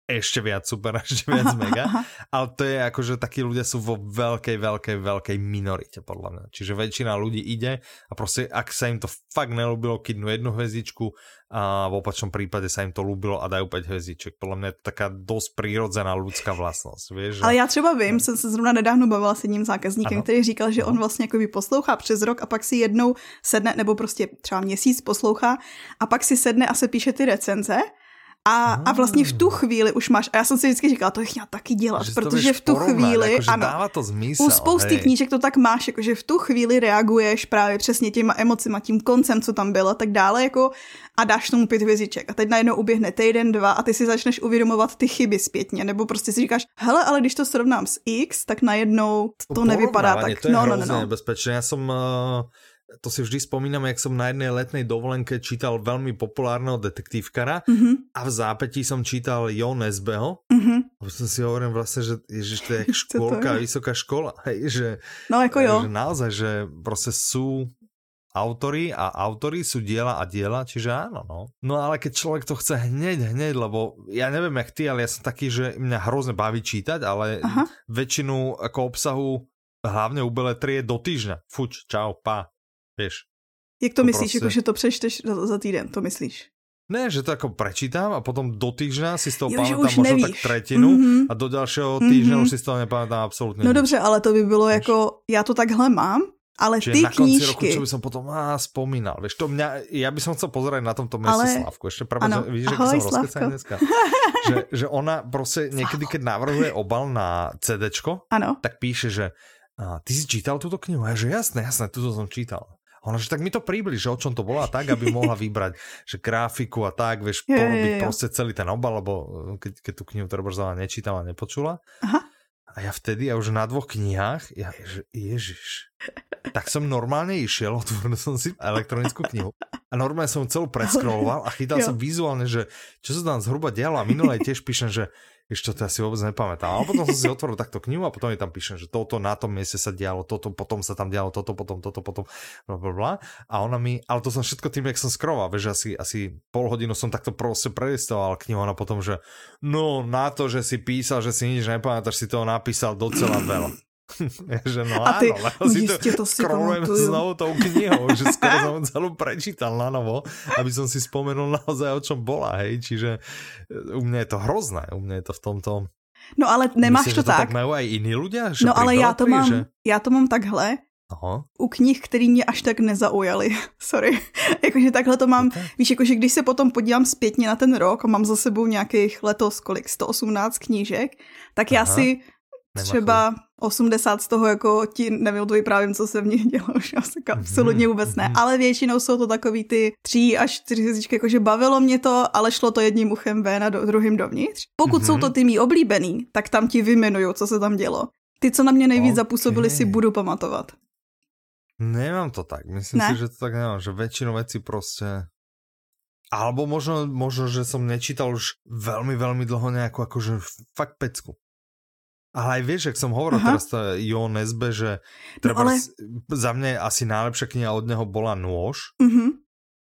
ešte viac super, [laughs] ešte viac mega. [laughs] Ale to je ako, že takí ľudia sú vo veľkej, veľkej, veľkej minorite, podľa mňa. Čiže väčšina ľudí ide a proste, ak sa im to fakt nelúbilo, kydnú jednu hvezdičku a v opačnom prípade sa im to ľúbilo a dajú 5 hvězdiček. Podle mě je to taká dost prírodzená lidská vlastnost. Víš, že...
Ale já třeba vím, jsem se zrovna nedávno bavila s jedním zákazníkem, ano. který říkal, že on vlastně jako poslouchá přes rok a pak si jednou sedne, nebo prostě třeba měsíc poslouchá a pak si sedne a se píše ty recenze a, a vlastně v tu ah. chvíli už máš, a já jsem si vždycky říkala, to bych měla taky dělat, že protože v tu porovnat, chvíli,
jako, ano, dává to zmysel,
u spousty hej. knížek to tak máš, jako, že v tu chvíli reaguješ právě přesně těma emocima, tím koncem, co tam bylo, tak dále, jako a dáš tomu pět hvězdiček. A teď najednou uběhne týden, dva a ty si začneš uvědomovat ty chyby zpětně, nebo prostě si říkáš, hele, ale když to srovnám s X, tak najednou to nevypadá tak.
To je no, no, no, no. nebezpečné. Já jsem uh to si vždy spomínam, jak som na jednej letnej dovolenke čítal veľmi populárneho detektívkara mm -hmm. a v zápetí som čítal Jo Nesbeho. Mm -hmm. A som si hovorím vlastne, že ježiš, to je [laughs] jak škôlka, vysoká škola. [laughs] Hej, že,
no jako jo.
Že naozaj, že prostě sú autory a autory sú diela a diela, čiže áno, no. No ale keď človek to chce hneď, hneď, lebo ja neviem jak ty, ale ja som taký, že mňa hrozne baví čítať, ale Aha. väčšinu ako obsahu hlavne u beletry je do týždňa. Fuč, čau, pa, Víš.
Jak to, to myslíš, prostě... jako že to přečteš za, za týden, to myslíš?
Ne, že to jako prečítám a potom do týždňa si z toho jo, pamätám možná nevíš. tak tretinu mm -hmm. a do dalšího týždňa mm -hmm. už si z toho nepamätám absolutně
No nic. dobře, ale to by bylo Víš? jako, já to takhle mám, ale Čiže ty na konci knížky... roku,
čo by som potom á, spomínal. Vieš, to mňa, ja by som chcel pozerať na tomto mieste ale... Slavku. Ešte pravda, ano. vidíš, že som rozkecaný dneska. že, že ona [laughs] proste niekedy, keď navrhuje obal na CDčko, ano. tak píše, že a, ty si čítal túto knihu? A že jasné, jasné, túto som čítal. Ona, že tak mi to približ, o čom to bolo a tak, aby mohla vybrať, že grafiku a tak, vieš, je, porobiť je, je, proste celý ten obal, lebo eh, keď, keď tú knihu Trborzala nečítala, nepočula. Aha. A ja vtedy, ja už na dvoch knihách, ja, že, ježiš, tak som normálne išiel, otvoril som si elektronickú knihu a normálne som celú preskroloval a chytal som vizuálne, že čo sa tam zhruba dialo a minulé tiež píšem, že ešte to ja si vôbec nepamätám. A potom som si otvoril takto knihu a potom je tam píšem, že toto na tom mieste sa dialo, toto, potom sa tam dialo, toto, potom, toto, potom, bla, bla, bla. A ona mi, ale to som všetko tým, jak som skroval, vieš, asi, asi pol hodinu som takto proste prelistoval knihu a potom, že no na to, že si písal, že si nič nepamätáš, si toho napísal docela veľa. [laughs] že no a ty, áno, si to, to si znovu tou knihou, že [laughs] skoro som celú prečítal na novo, aby som si spomenul naozaj, o čom bola, hej, čiže e, u mňa je to hrozné, u mňa je to v tomto...
No ale nemáš
Myslím,
to, tak.
tak majú aj iní ľudia? Že
no ale já to mám, že... já to mám takhle, Aha. U knih, který mě až tak nezaujaly. [laughs] Sorry. jakože takhle to mám. Okay. Víš, jakože když se potom podívám zpětně na ten rok a mám za sebou nějakých letos kolik, 118 knížek, tak Aha. já si třeba 80 z toho jako ti nevím, to vyprávím, co se v nich dělo, už asi mhm, absolutně vůbec ne, mhm. ale většinou jsou to takový ty tři až čtyři hvězdičky, jakože bavilo mě to, ale šlo to jedním uchem ven a do, druhým dovnitř. Pokud mm-hmm. jsou to mhm. ty mý oblíbený, tak tam ti vymenuju, co se tam dělo. Ty, co na mě nejvíc okay. zapůsobili, si budu pamatovat.
Nemám to tak, myslím ne? si, že to tak nemám, že většinu věcí prostě Alebo možno, možno, že som nečítal už veľmi, veľmi dlho nejakú akože fakt pecku. Ale aj vieš, ak som hovoril Aha. teraz to Jo Nesbe, že treba no ale... za mňa asi najlepšia kniha od neho bola Nôž. Mm-hmm.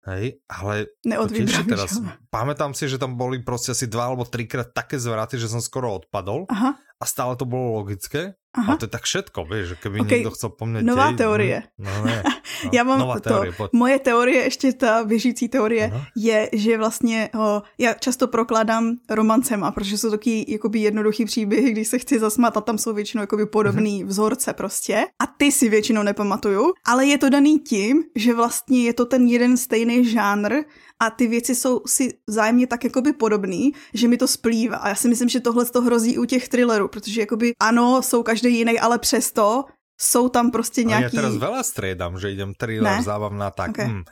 Hej, ale tiež teraz, pamätám si, že tam boli prostě asi dva alebo trikrát také zvraty, že som skoro odpadol Aha. A stále to bolo logické. Aha. A to je tak všetko, vieš, že keby okay. někdo chcel po mne...
Nová tej, teorie. No, no ne. [laughs] No, já mám nová to, teorie, moje teorie, ještě ta běžící teorie, Aha. je, že vlastně o, já často prokládám romancema, protože jsou taky jakoby jednoduchý příběhy, když se chci zasmat a tam jsou většinou jakoby podobný Aha. vzorce prostě. A ty si většinou nepamatuju, ale je to daný tím, že vlastně je to ten jeden stejný žánr a ty věci jsou si vzájemně tak jakoby podobný, že mi to splývá. A já si myslím, že tohle to hrozí u těch thrillerů, protože jakoby ano, jsou každý jiný, ale přesto jsou tam prostě nějaký...
Já teraz veľa striedam, že idem thriller, ne? zábavná, tak. Okay. Hmm.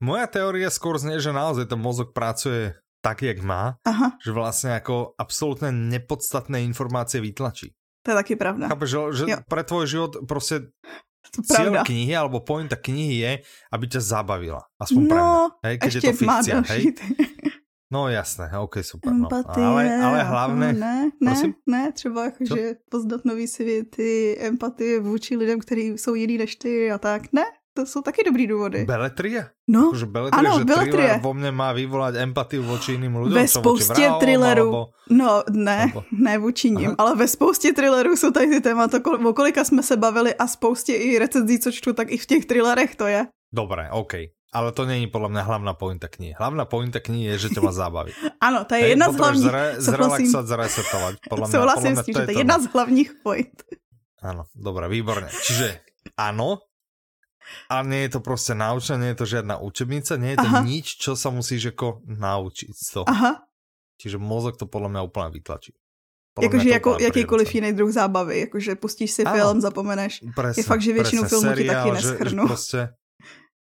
Moja teorie skôr znie, že naozaj ten mozog pracuje tak, jak má, Aha. že vlastně jako absolútne nepodstatné informácie vytlačí.
To je taky pravda.
Chápeš, že, že pre tvoj život prostě Cieľ [laughs] pravda. knihy alebo pointa knihy je, aby ťa zabavila. Aspoň no, pre mňa. Hej, keď je to fikcia. Hej? No jasné, ok, super. No. Ale, ale hlavné...
No, ne, ne, Prosím? ne, třeba jako, že poznat nový světy, empatie vůči lidem, kteří jsou jiný než ty a tak. Ne, to jsou taky dobrý důvody.
Beletrie?
No,
že beletrie, ano, že beletrie. vo mne má vyvolat empatiu voči jiným lidem.
Ve spoustě thrillerů, alebo... no ne, alebo... ne vůči ním, Aha. ale ve spoustě thrillerů jsou tady ty témata, o kolika jsme se bavili a spoustě i recenzí, co čtu, tak i v těch thrillerech to je.
Dobré, OK. Ale to není podle mě hlavná pointa knihy. Hlavná pointa knihy je, že tě má zábaví. [laughs]
ano, to je Hej, jedna z hlavních.
Zre, zrelaxovat, zresetovat.
Podle mě, Souhlasím podle mě, s tím, to že to je jedna z hlavních point.
Ano, dobré, výborně. Čiže ano, a nie je to prostě naučené, nie je to žiadna učebnica, nie je to Aha. nič, čo sa musíš jako naučiť z toho. Aha. Čiže mozek to podle mě úplně vytlačí.
Jakože jako jakýkoliv jiný druh zábavy, jakože pustíš si ano. film, zapomeneš. Presne, je fakt, že většinu filmů ti taky neschrnu. Že, že prostě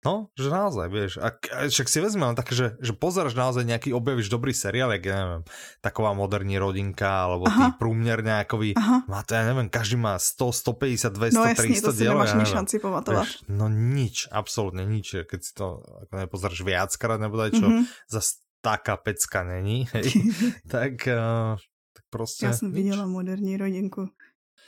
No, že naozaj, vieš. A však si vezmeme tak, že, že pozeráš naozaj nejaký, objavíš dobrý seriál, jak, ja neviem, taková moderní rodinka, alebo Aha. tý průměr nejakový, Aha. má to, ja neviem, každý má 100, 150, 200, no, jasný, 300 to si
nemáš
ja
šanci pamatovat. Vieš,
no nič, absolútne nič. Keď si to ako nepozeráš viackrát, nebo čo, mm -hmm. zase taká pecka není, hej, [laughs] tak, uh, tak prostě...
Já jsem viděla moderní rodinku.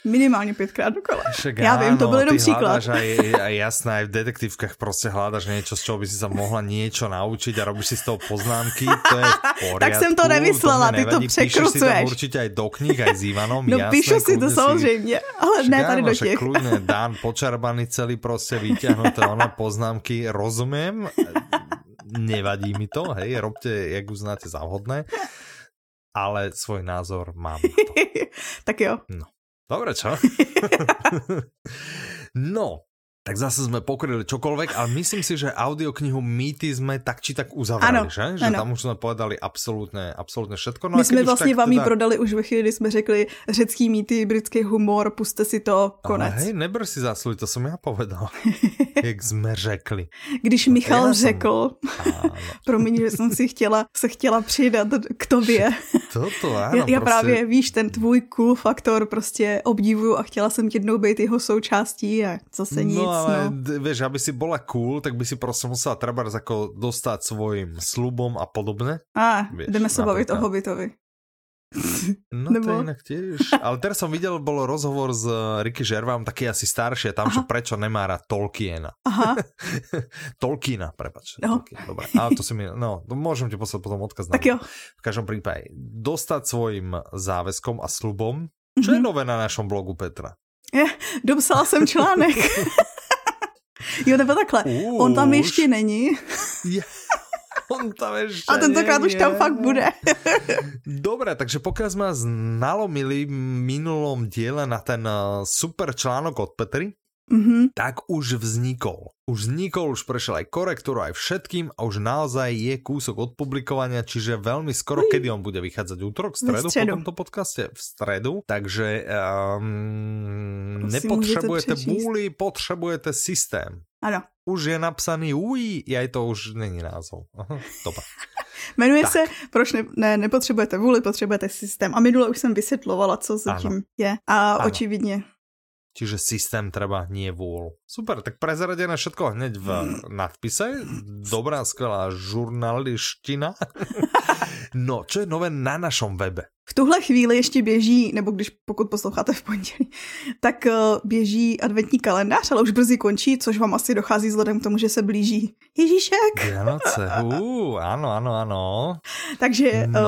Minimálně pětkrát dokola. Však Já vím, to byl jenom příklad.
Aj, aj jasné, aj v detektívkach prostě hládáš něco, z čeho by si sa mohla něco naučit a robíš si z toho poznámky, to je v [laughs]
Tak jsem to nemyslela, to ty to překrucuješ. si tam
určitě aj do knih, aj s Ivanom,
No
jasné,
píšu si to samozřejmě, ale ne tady do těch.
Kľudne [laughs] dán počarbaný celý prostě vyťahnuté ono poznámky, rozumím, nevadí mi to, hej, robte, jak uznáte za vhodné, ale svoj názor mám [laughs]
tak jo.
No. Dobre, čo? [laughs] [laughs] no, tak zase jsme pokryli čokoľvek, ale myslím si, že audioknihu Mýty jsme tak či tak uzavrali, ano, že? Že ano. tam už jsme povedali absolutně, absolutně všetko.
No My jsme vlastně vám teda... prodali už ve chvíli, kdy jsme řekli řecký mýty, britský humor, puste si to, konec. Ale
hej, nebr si zásluhy, to jsem já povedal. [laughs] Jak jsme řekli.
Když no, Michal řekl, jsem... [laughs] promiň, že jsem si chtěla, se chtěla přidat k tobě. [laughs]
Toto, ano,
já, já prostě... právě, víš, ten tvůj cool faktor prostě obdivuju a chtěla jsem jednou být jeho součástí a zase nic.
Ale no. vieš, aby si bola cool, tak by si prostě musela treba jako dostať svojim slubom a podobne.
A, vieš, jdeme se bavit o Hobbitovi.
No Nebo... to je inak tiež. Ale teraz som videl, bol rozhovor s eh, Ricky Žervám, taký asi staršie, tam, Aha. že prečo nemá rád Tolkiena. Aha. [laughs] Tolkiena, prepač. No. Tolkien, dobre. Ale to si mi, no, môžem ti poslať potom odkaz.
Tak jo.
V každom prípade, dostať svojim záväzkom a slubom, čo mm-hmm. je mhm. nové na našom blogu Petra?
Je, dopsala jsem článek. [laughs] [laughs] jo, nebo takhle. Už. [laughs] On tam ještě není.
Je. On tam ešte
A tentokrát už tam fakt bude. [laughs]
Dobre, takže pokiaľ sme vás nalomili v minulom diele na ten eh, super článok od Petry, mm-hmm. tak už vznikol. Už vznikol, už prešiel aj korektúru, aj všetkým a už naozaj je kúsok od publikovania, čiže veľmi skoro, kedy on bude vychádzať útorok, v stredu, v po tomto podcaste? V stredu, takže um, nepotrebujete búly, potrebujete systém.
Ano.
Už je napsaný UI, aj to už není názov. Dobre. [laughs]
Jmenuje tak. se, proč ne, ne, nepotřebujete vůli, potřebujete systém. A minule už jsem vysvětlovala, co zatím je. A ano. očividně
Čiže systém treba, nie vôľ. Super, tak prezradené všetko hneď v nadpise. Dobrá, skvelá žurnaliština. [laughs] no, čo je nové na našom webe?
V tuhle chvíli ještě běží, nebo když pokud posloucháte v pondělí, tak eh, běží adventní kalendář, ale už brzy končí, což vám asi dochází vzhledem k tomu, že se blíží Ježíšek.
Vianoce, uh, ano, ano, ano. [laughs]
Takže no.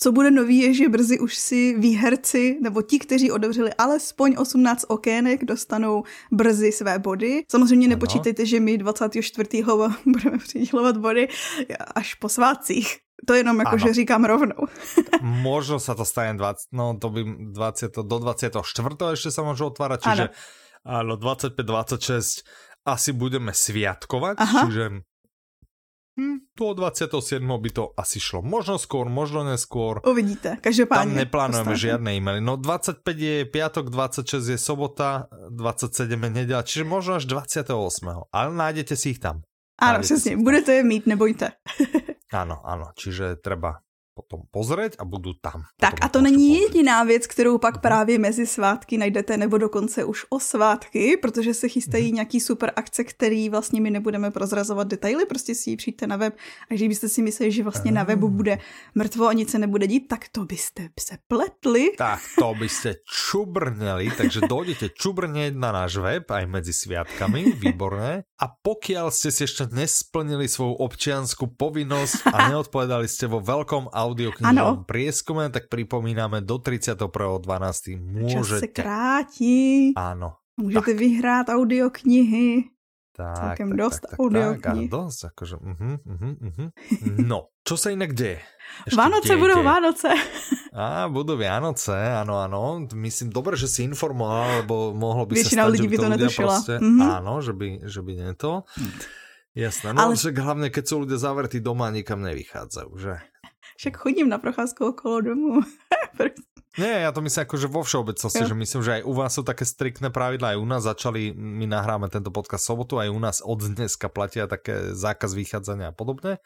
Co bude nový je, že brzy už si výherci, nebo ti, kteří odevřeli alespoň 18 okének, dostanou brzy své body. Samozřejmě ano. nepočítejte, že my 24. [laughs] budeme přidělovat body až po svátcích. To jenom jako, ano. že říkám rovnou. [laughs]
Možno sa to stane 20, no to by 20, do 24. ešte sa môže otvárať, čiže áno, 25-26 asi budeme sviatkovať, Aha. čiže Hm, do 27. by to asi šlo. Možno skôr, možno neskôr.
Uvidíte, každopádne.
Tam neplánujeme žiadne e-maily. No 25 je piatok, 26 je sobota, 27 je nedeľa, čiže možno až 28. Ale nájdete si ich tam.
Áno, přesně, budete je mít, nebojte. [laughs]
Áno, áno, čiže treba potom pozrieť a budou tam.
Tak a to není pozrieť. jediná věc, kterou pak mm-hmm. právě mezi svátky najdete, nebo dokonce už o svátky, protože se chystají mm-hmm. nějaký super akce, který vlastně my nebudeme prozrazovat detaily, prostě si ji přijďte na web a když byste si mysleli, že vlastně na webu bude mrtvo a nic se nebude dít, tak to byste se pletli.
Tak to byste čubrneli, takže dojdete čubrnět na náš web aj mezi sviatkami, výborné. A pokiaľ ste si ešte nesplnili svoju občiansku povinnosť a [laughs] neodpovedali ste vo veľkom audioknižnom prieskume, tak pripomíname do 31.12. Môžete... Čas
se krátí.
Áno.
Můžete tak. vyhrát audioknihy.
Tak, Celkem tak, dost tak, audioknih. Tak, dosť, akože, uh-huh, uh-huh, uh-huh. No, čo sa inak deje?
Ešte Vánoce deje, budú deje. Vánoce.
Á, budú Vianoce, áno, áno. Myslím, dobre, že si informoval, lebo mohlo by
Většina
sa stať,
ľudí
že by
to,
to
ľudia proste,
mm-hmm. áno, že by, že by nie to. Jasné, no Ale... však hlavne, keď sú ľudia zavretí doma, nikam nevychádzajú, že?
Však chodím na procházku okolo domu. [laughs]
Nie, ja to myslím akože vo všeobecnosti, že myslím, že aj u vás sú také striktné pravidla, aj u nás začali, my nahráme tento podcast sobotu, aj u nás od dneska platia také zákaz vychádzania a podobne.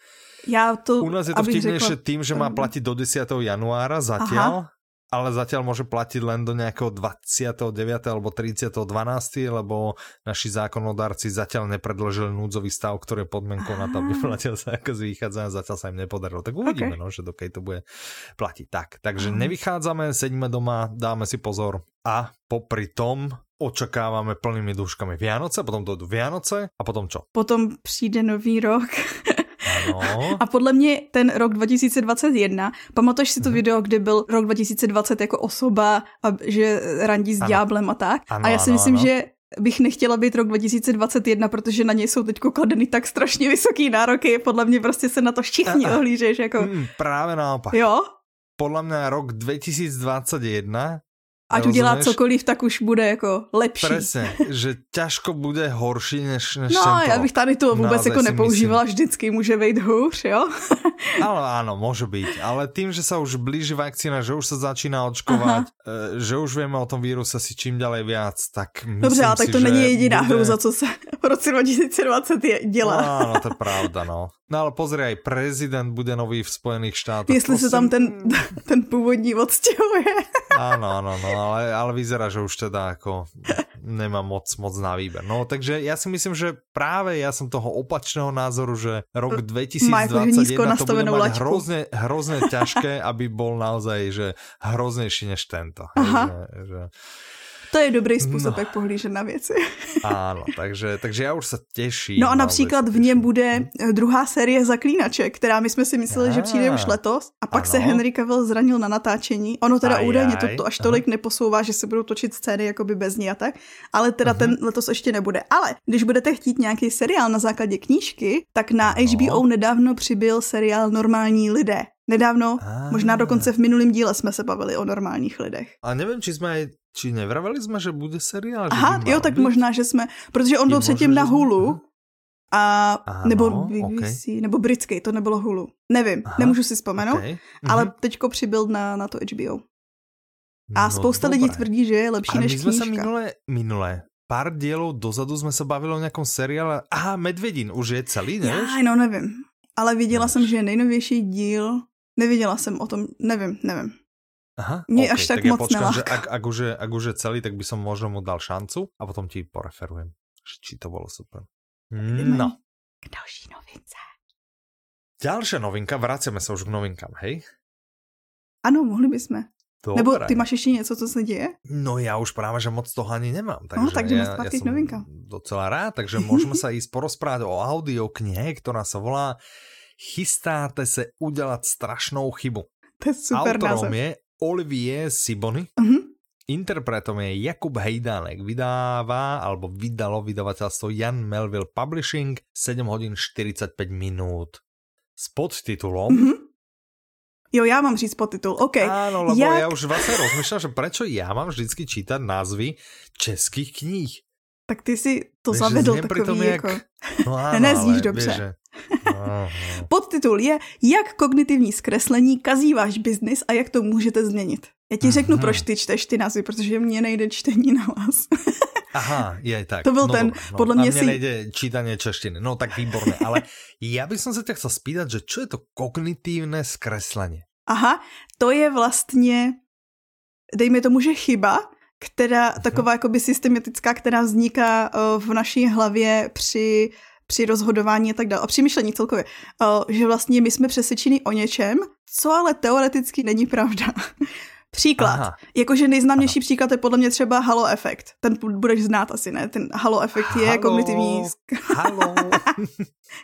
Ja to,
u nás je to vtipnejšie řekla... tým, že má platiť do 10. januára zatiaľ, Aha ale zatiaľ môže platiť len do nejakého 29. alebo 30. 12. lebo naši zákonodárci zatiaľ nepredložili núdzový stav, ktorý je podmienkou na to, aby platil sa ako vychádzania, zatiaľ sa im nepodarilo. Tak uvidíme, okay. no, že dokej to bude platiť. Tak, takže nevychádzame, sedíme doma, dáme si pozor a popri tom očakávame plnými duškami Vianoce, potom dojdú Vianoce a potom čo?
Potom přijde nový rok. [laughs] Ano. [laughs] A podle mě ten rok 2021, pamatuješ si to hmm. video, kde byl rok 2020 jako osoba a že randí s ano. ďáblem a tak? Ano, a já si ano, myslím, ano. že bych nechtěla být rok 2021, protože na něj jsou teď kladeny tak strašně vysoký nároky, podle mě prostě se na to všichni [laughs] ohlížeš. Jako... Mm,
právě naopak.
Jo?
Podle mě rok 2021
Ať udělá cokoliv, tak už bude jako lepší.
Presne, že ťažko bude horší než, než
No, já bych tady to vůbec jako nepoužívala, myslím. vždycky může být hůř, jo? [laughs]
Ale áno, môže byť. Ale tým, že sa už blíži vakcína, že už sa začíná očkovať, Aha. E, že už vieme o tom víruse si čím ďalej viac, tak myslím
Dobře, ale
tak
to není jediná bude... hrůza, co se [laughs] v roce 2020 je, dělá.
No, áno, to je pravda, no. No ale pozri, aj prezident bude nový v Spojených [laughs] štátoch.
Jestli se tam ten, ten původní odstěhuje.
Áno, áno, no, ale, ale vyzerá, že už teda ako nemám moc, moc na výber. No, takže ja si myslím, že práve ja som toho opačného názoru, že rok 2021 to bude mať hrozne, hrozne ťažké, aby bol naozaj že hroznejší než tento. Aha. Že, že,
to je dobrý způsob, no. jak pohlížet na věci. [laughs]
Ano, takže, takže já už se těším.
No a například v něm bude eh, druhá série Zaklínaček, která my jsme si mysleli, že přijde už letos a pak ano. se Henry Cavill zranil na natáčení. Ono teda aj, údajně to, to až tolik neposouvá, že se budou točit scény jakoby bez ní a tak, ale teda uh-huh. ten letos ještě nebude. Ale když budete chtít nějaký seriál na základě knížky, tak na ano. HBO nedávno přibyl seriál Normální lidé. Nedávno, ah. možná dokonce v minulém díle jsme se bavili o normálních lidech.
A nevím, či jsme či nevraveli jsme, že bude seriál?
Aha, jo, tak být? možná, že jsme, protože on byl předtím na Hulu. A, ano, nebo BBC, okay. nebo britský, to nebylo Hulu. Nevím, Aha, nemůžu si vzpomenout, okay. ale uh-huh. teďko přibyl na, na to HBO. A no, spousta dobré. lidí tvrdí, že je lepší než knížka.
my jsme se minule, minule, pár dielov dozadu jsme se bavili o nějakom seriále. Aha, Medvedin, už je celý, ne?
Já, no nevím. Ale viděla Než. jsem, že je nejnovější díl. Neviděla jsem o tom, nevím, nevím.
Aha, Mě okay, až tak, tak moc ja počkám, že ak, ak, už je, ak už je celý, tak by som možno mu dal šancu a potom ti poreferujem, či to bolo super. No.
K další novince.
Ďalšia novinka, vracíme sa už k novinkám, hej?
Ano, mohli bychom. Dobre. Nebo ty máš ještě něco, co se děje?
No já už právě, že moc toho ani nemám.
Takže no, tak jdeme zpátky ja, novinka.
docela rád, takže můžeme sa ísť porozprávať o audio knihe, ktorá sa volá Chystáte se udělat strašnou chybu.
To je super
Autorom název. je Olivier Sibony. Uh-huh. Interpretom je Jakub Hejdánek, vydává, alebo vydalo vydavateľstvo Jan Melville Publishing 7 hodin 45 minút s podtitulom uh-huh.
Jo, já mám říct podtitul, OK.
Áno, lebo Jak... ja už vlastne rozmýšľam, že prečo ja mám vždycky čítať názvy českých kníh.
Tak ty si to Víš, zavedl takový jak... jako... [laughs] No áno, Nezníš dobře. Vieš, že Podtitul je Jak kognitivní zkreslení kazí váš biznis a jak to můžete změnit. Já ti řeknu, proč ty čteš ty názvy, protože mě nejde čtení na vás. [laughs]
Aha, je tak.
To byl no, ten, no, podle mě si...
nejde čítanie češtiny. No tak výborné, ale já bych se tě chcel spýtať, že čo je to kognitívne skreslení?
Aha, to je vlastně, dejme tomu, že chyba, která, uh-huh. taková jakoby systematická, která vzniká uh, v naší hlavě při při rozhodování a tak dále. A při myšlení celkově. Že vlastně my jsme přesvědčeni o něčem, co ale teoreticky není pravda. [laughs] Příklad. Aha. Jakože nejznámější Aha. příklad je podle mě třeba halo efekt. Ten budeš znát asi, ne? Ten halo efekt halo. [laughs] je kognitivní...
Halo.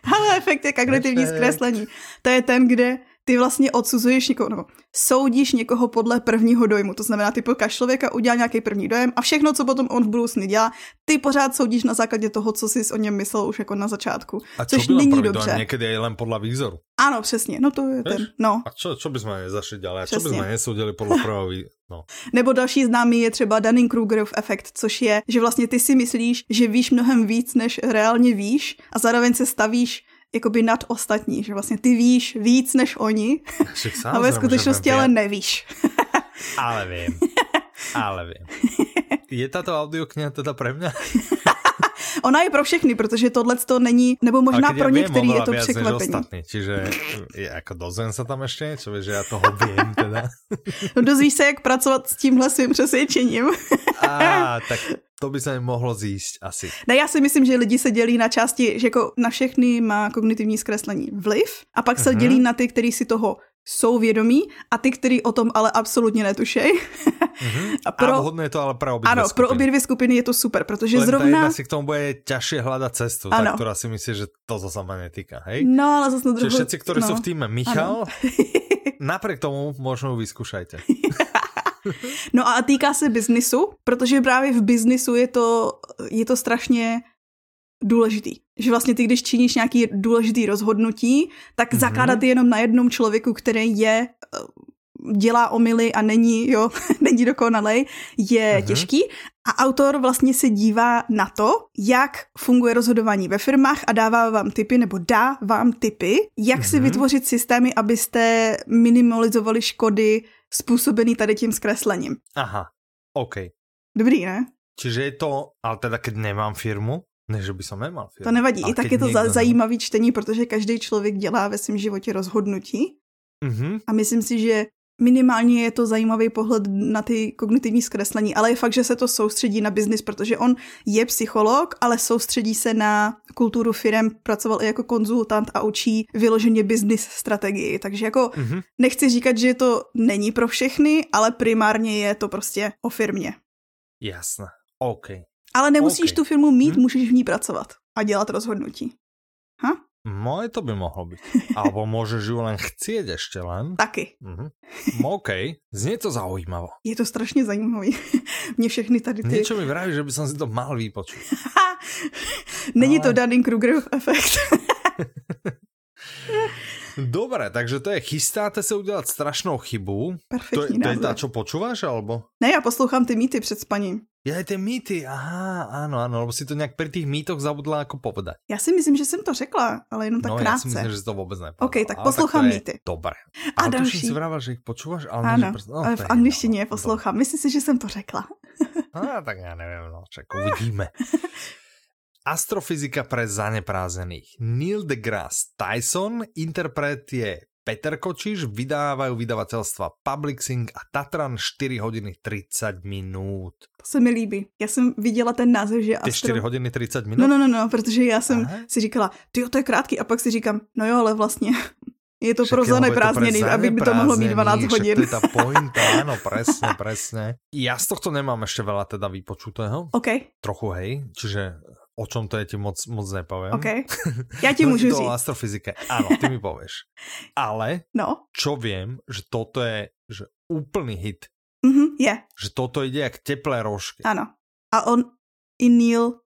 halo efekt je kognitivní zkreslení. To je ten, kde ty vlastně odsuzuješ někoho, nebo soudíš někoho podle prvního dojmu. To znamená, ty potkáš člověka, udělá nějaký první dojem a všechno, co potom on v budoucnu dělá, ty pořád soudíš na základě toho, co jsi o něm myslel už jako na začátku.
A
což
co
není dobře.
Dojem? Někdy je jen podle výzoru.
Ano, přesně. No to je Víš? ten. No.
A co, co bychom zašli dělali? A co bychom nesoudili podle prvního no. [laughs]
Nebo další známý je třeba Dunning-Krugerův efekt, což je, že vlastně ty si myslíš, že víš mnohem víc, než reálně víš a zároveň se stavíš jakoby nad ostatní, že vlastně ty víš víc než oni [laughs] a ve skutečnosti ale nevíš. [laughs]
ale vím, ale vím. [laughs] Je tato audiokniha teda pre mě?
Ona je pro všechny, protože tohle to není, nebo možná pro některý je to překvapení. Ostatní,
čiže jako dozvím se tam ještě něco, že já toho vím teda.
no dozvíš se, jak pracovat s tímhle svým přesvědčením.
A, tak to by se mohlo zjíst asi.
Ne, já si myslím, že lidi se dělí na části, že jako na všechny má kognitivní zkreslení vliv a pak se uh-huh. dělí na ty, kteří si toho jsou vědomí a ty, kteří o tom ale absolutně netušej. [laughs]
Uh-huh. A, pro, a vhodné je to ale pro obě
Ano,
skupiny.
pro obě dvě skupiny je to super, protože Len zrovna...
si k tomu bude těžší hledat cestu, ano. tak, která si myslí, že to sa sama netýka, hej?
No, ale zase na druhou...
Čiže všetci, ktorí no. sú v týme Michal, [laughs] napriek tomu možno vyskúšajte. [laughs] [laughs]
no a týká se biznisu, protože právě v biznisu je to, je to strašně důležitý. Že vlastně ty, když činíš nějaký důležitý rozhodnutí, tak mm-hmm. zakládat je jenom na jednom člověku, který je eh, dělá omily a není, jo, [laughs] není dokonalej, je mm-hmm. těžký. A autor vlastně se dívá na to, jak funguje rozhodování ve firmách a dává vám typy, nebo dá vám typy, jak mm-hmm. si mhm. vytvořit systémy, abyste minimalizovali škody způsobený tady tím zkreslením.
Aha, OK.
Dobrý, ne?
Čiže je to, ale teda keď nemám firmu, ne, že by som nemal firmu.
To nevadí, i tak je to za, zajímavý čtení, protože každý člověk dělá ve svém životě rozhodnutí. Mm-hmm. A myslím si, že minimálně je to zajímavý pohled na ty kognitivní zkreslení, ale je fakt, že se to soustředí na biznis, protože on je psycholog, ale soustředí se na kulturu firm, pracoval i jako konzultant a učí vyloženě business strategii. Takže jako mm-hmm. nechci říkat, že to není pro všechny, ale primárně je to prostě o firmě.
Jasné, OK.
Ale nemusíš okay. tu firmu mít, hm? můžeš v ní pracovat a dělat rozhodnutí.
No, to by mohlo byť. [laughs] Alebo môžeš ju len chcieť ešte len.
Taky.
Mhm. OK, znie to zaujímavo.
Je to strašně zajímavý. [laughs] Mně všechny tady ty...
Niečo mi vraví, že by som si to mal vypočuť. [laughs]
Není to Dunning-Krugerov efekt.
Dobre, takže to je chystáte se udělat strašnou chybu.
Perfektní
to, to je ta, čo počúvaš, alebo?
Ne, já poslouchám ty mýty před spaním.
Ja aj tie mýty, aha, áno, áno, lebo si to nejak pri tých mýtoch zabudla ako povedať.
Já si myslím, že jsem to řekla, ale jenom tak
no,
krátce.
No, já si myslím, že to vůbec nepovedala.
OK, tak poslouchám mýty.
Dobre.
A, a další.
si vrával, že ich počúvaš, ale
ano,
že
no, ale v angličtině je poslouchám. Myslím si, že jsem to řekla.
a, [laughs] tak já nevím, no, čak uvidíme. [laughs] Astrofyzika pre zaneprázených. Neil deGrasse Tyson, interpret je Peter Kočiš, vydávajú vydavateľstva Publixing a Tatran 4 hodiny 30 minut.
To se mi líbí. Já jsem viděla ten název, že
Ty Astro... 4 hodiny 30 minut?
No, no, no, no, protože já jsem Aha. si říkala, ty to je krátký a pak si říkám, no jo, ale vlastně [laughs] je to Však pro zaneprázdněný, aby by to mohlo být 12 hodin.
To je ta pointa, [laughs] áno, presne, presne. Ja z tohto nemám ešte veľa teda vypočutého.
OK.
Trochu, hej, čiže o čom to je, ti moc, moc nepoviem.
OK. [laughs] Ja ti môžu
říct. astrofyzike. Áno, ty mi povieš. [laughs] Ale
no.
čo viem, že toto je že úplný hit.
Mhm, je.
Že toto ide jak teplé rožky.
Áno. A on i Neil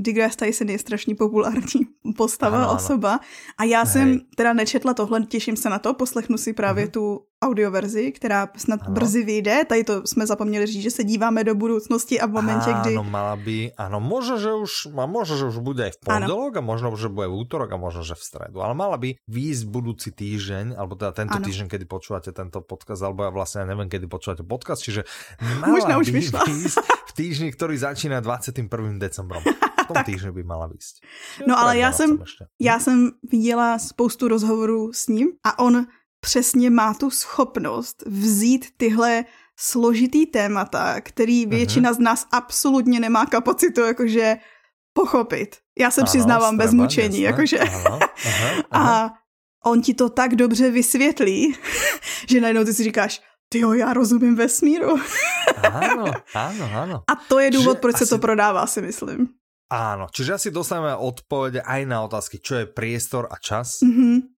deGrasse Tyson je strašně populární postava, ano, ano. osoba. A já Hej. jsem teda nečetla tohle, těším se na to, poslechnu si právě mm. tu audioverzi, která snad ano. brzy vyjde. Tady to jsme zapomněli říct, že se díváme do budoucnosti a v momentě, kdy...
Ano, mala by, ano, možno, že už, možno, že už bude v pondelok a možno, že bude v útorok a možno, že v stredu. Ale mala by výjsť budúci týždeň, alebo teda tento ano. týždeň, kedy počúvate tento podcast, alebo ja vlastne neviem, kedy počúvate podcast, čiže [laughs] mala Možná už by vyšla. v týždni, ktorý začína 21. decembrom. [laughs] Tom týždni by mala výjsť.
No ale já jsem, já jsem viděla spoustu rozhovorů s ním a on přesně má tu schopnost vzít tyhle složitý témata, který mhm. většina z nás absolutně nemá kapacitu jakože pochopit. Já se ano, přiznávám bez mučení, jasné. jakože. Aha, aha, [laughs] aha. A on ti to tak dobře vysvětlí, [laughs] že najednou ty si říkáš, ty jo, já rozumím vesmíru.
Áno, áno, áno. [laughs]
A to je důvod, proč asi... se to prodává, si myslím.
Áno, čiže asi dostaneme odpovede aj na otázky, čo je priestor a čas.
Mm -hmm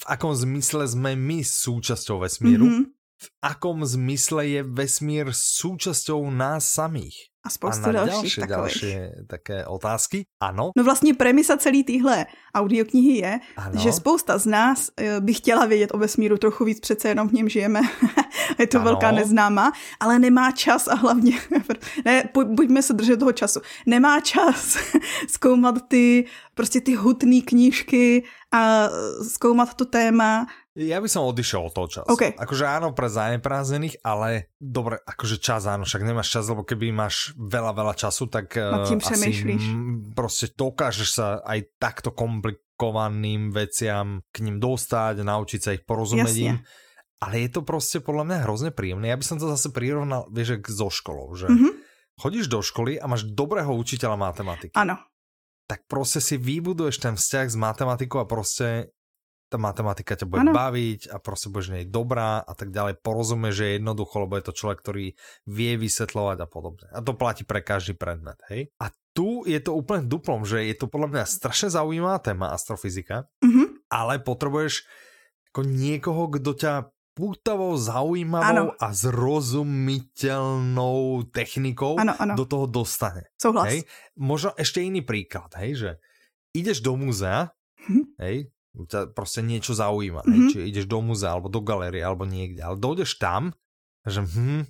v akom zmysle sme my súčasťou vesmíru, mm -hmm. v akom zmysle je vesmír súčasťou nás samých.
A spoustu a na dalších
ďalšie, ďalšie také otázky. Ano.
No vlastně premisa celé téhle audioknihy je, ano. že spousta z nás eh, by chtěla vědět o vesmíru trochu víc, přece jenom v něm žijeme. [laughs] je to ano. velká neznáma, ale nemá čas a hlavně, [laughs] ne, buďme se držet toho času, nemá čas [laughs] zkoumat ty, prostě ty hutné knížky a zkoumat to téma
ja by som odišiel od toho času.
Okay.
Akože áno, pre zaneprázdnených, ale dobre, akože čas áno, však nemáš čas, lebo keby máš veľa, veľa času, tak
uh, asi
proste dokážeš sa aj takto komplikovaným veciam k ním dostať, naučiť sa ich porozumieť im. Ale je to proste podľa mňa hrozne príjemné. Ja by som to zase prirovnal, vieš, so školou, že mm-hmm. chodíš do školy a máš dobrého učiteľa matematiky.
Áno.
Tak proste si vybuduješ ten vzťah s matematikou a proste tá matematika ťa bude ano. baviť a proste budeš nej dobrá a tak ďalej. Porozumieš, že je jednoducho, lebo je to človek, ktorý vie vysvetľovať a podobne. A to platí pre každý predmet, hej? A tu je to úplne duplom, že je to podľa mňa strašne zaujímavá téma astrofyzika,
mm -hmm.
ale potrebuješ ako niekoho, kdo ťa pútavou, zaujímavou ano. a zrozumiteľnou technikou
ano, ano.
do toho dostane.
Souhlas.
Hej? Možno ešte iný príklad, hej, že ideš do muzea, hm? hej, ťa proste niečo zaujíma, mm-hmm. či ideš do muzea alebo do galerie alebo niekde, ale dojdeš tam, že hm,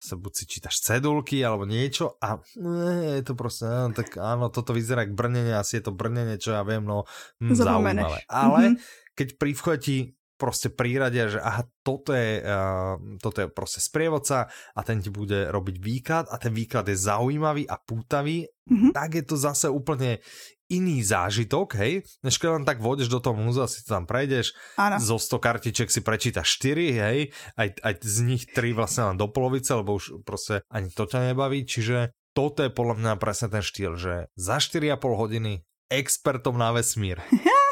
sa buď si čítaš cedulky alebo niečo a ne, je to proste, no, tak áno, toto vyzerá jak brnenie, asi je to brnenie, čo ja viem, no hm, zaujímavé. Ale mm-hmm. keď pri vchode ti proste príradia, že aha, toto je, uh, toto je proste sprievodca a ten ti bude robiť výklad a ten výklad je zaujímavý a pútavý, mm-hmm. tak je to zase úplne iný zážitok, hej, než keď len tak vodeš do toho múzea, si to tam prejdeš, ano. zo 100 kartiček si prečítaš 4, hej, aj, aj z nich 3 vlastne len do polovice, lebo už proste ani to ťa nebaví, čiže toto je podľa mňa presne ten štýl, že za 4,5 hodiny expertom na vesmír. [laughs]